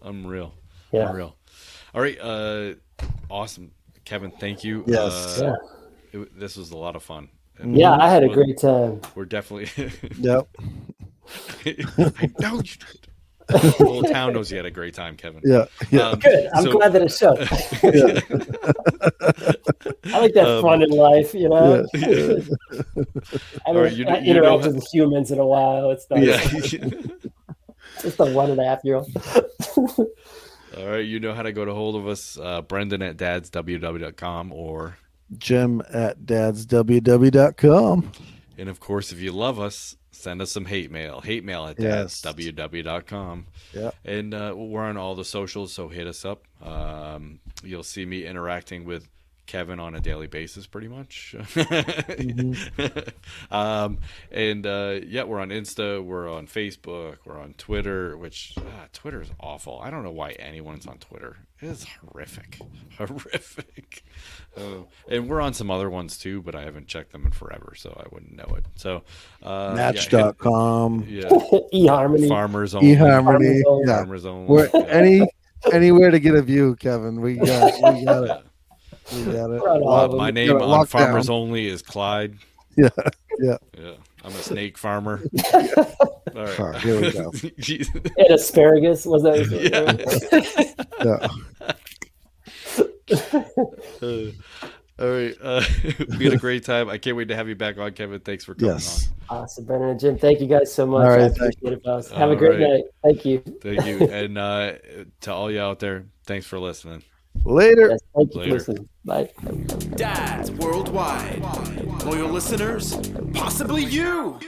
I'm *laughs* real. yeah. Unreal. Yeah. Unreal. All right, uh awesome. Kevin, thank you. Yes. Uh, Yeah. it- this was a lot of fun. And Yeah, I had a great time. We're definitely *laughs* Yep. I know you did. *laughs* The whole town knows you had a great time, Kevin. Yeah. Yeah. Um, Good. I'm so- glad that it showed. *laughs* I like that Um, fun in life, you know. Yeah. I haven't right, you I you interacted with humans in a while. It's not Yeah. just a one and a half year old. All right, you know how to go to hold of us, uh, Brendan at dadsww.com or Jim at dadsww.com. and of course if you love us, send us some hate mail. Hate mail at Yes. dadsww.com. Yeah. And uh, we're on all the socials, so hit us up. Um, you'll see me interacting with Kevin on a daily basis, pretty much. *laughs* um, and uh, yeah, we're on Insta, we're on Facebook, we're on Twitter. Which ah, Twitter is awful. I don't know why anyone's on Twitter. It is horrific, *laughs* horrific. Uh, and we're on some other ones too, but I haven't checked them in forever, so I wouldn't know it. So uh, yeah, hit- Match.com. yeah, *laughs* eHarmony. farmers only. eHarmony. Farmers Yeah. Farmers only. Where yeah. any anywhere to get a view, Kevin. We got we got it. We got it. We're on all of them. my name it on Farmers down. Only is Clyde. Yeah. Yeah. Yeah. I'm a snake farmer. *laughs* All right. All right, here we go. *laughs* And asparagus was that? *laughs* Yeah. Yeah. Uh, all right. Uh, we had a great time. I can't wait to have you back on, Kevin. Thanks for coming Yes. awesome, Brennan and Jim. Thank you guys so much. All right, I appreciate it, boss. Have All a great right. night. Thank you. Thank you. And uh, to all you out there, thanks for listening. Later. Yes, thank you Later. Bye. Dads worldwide. Loyal listeners, possibly you.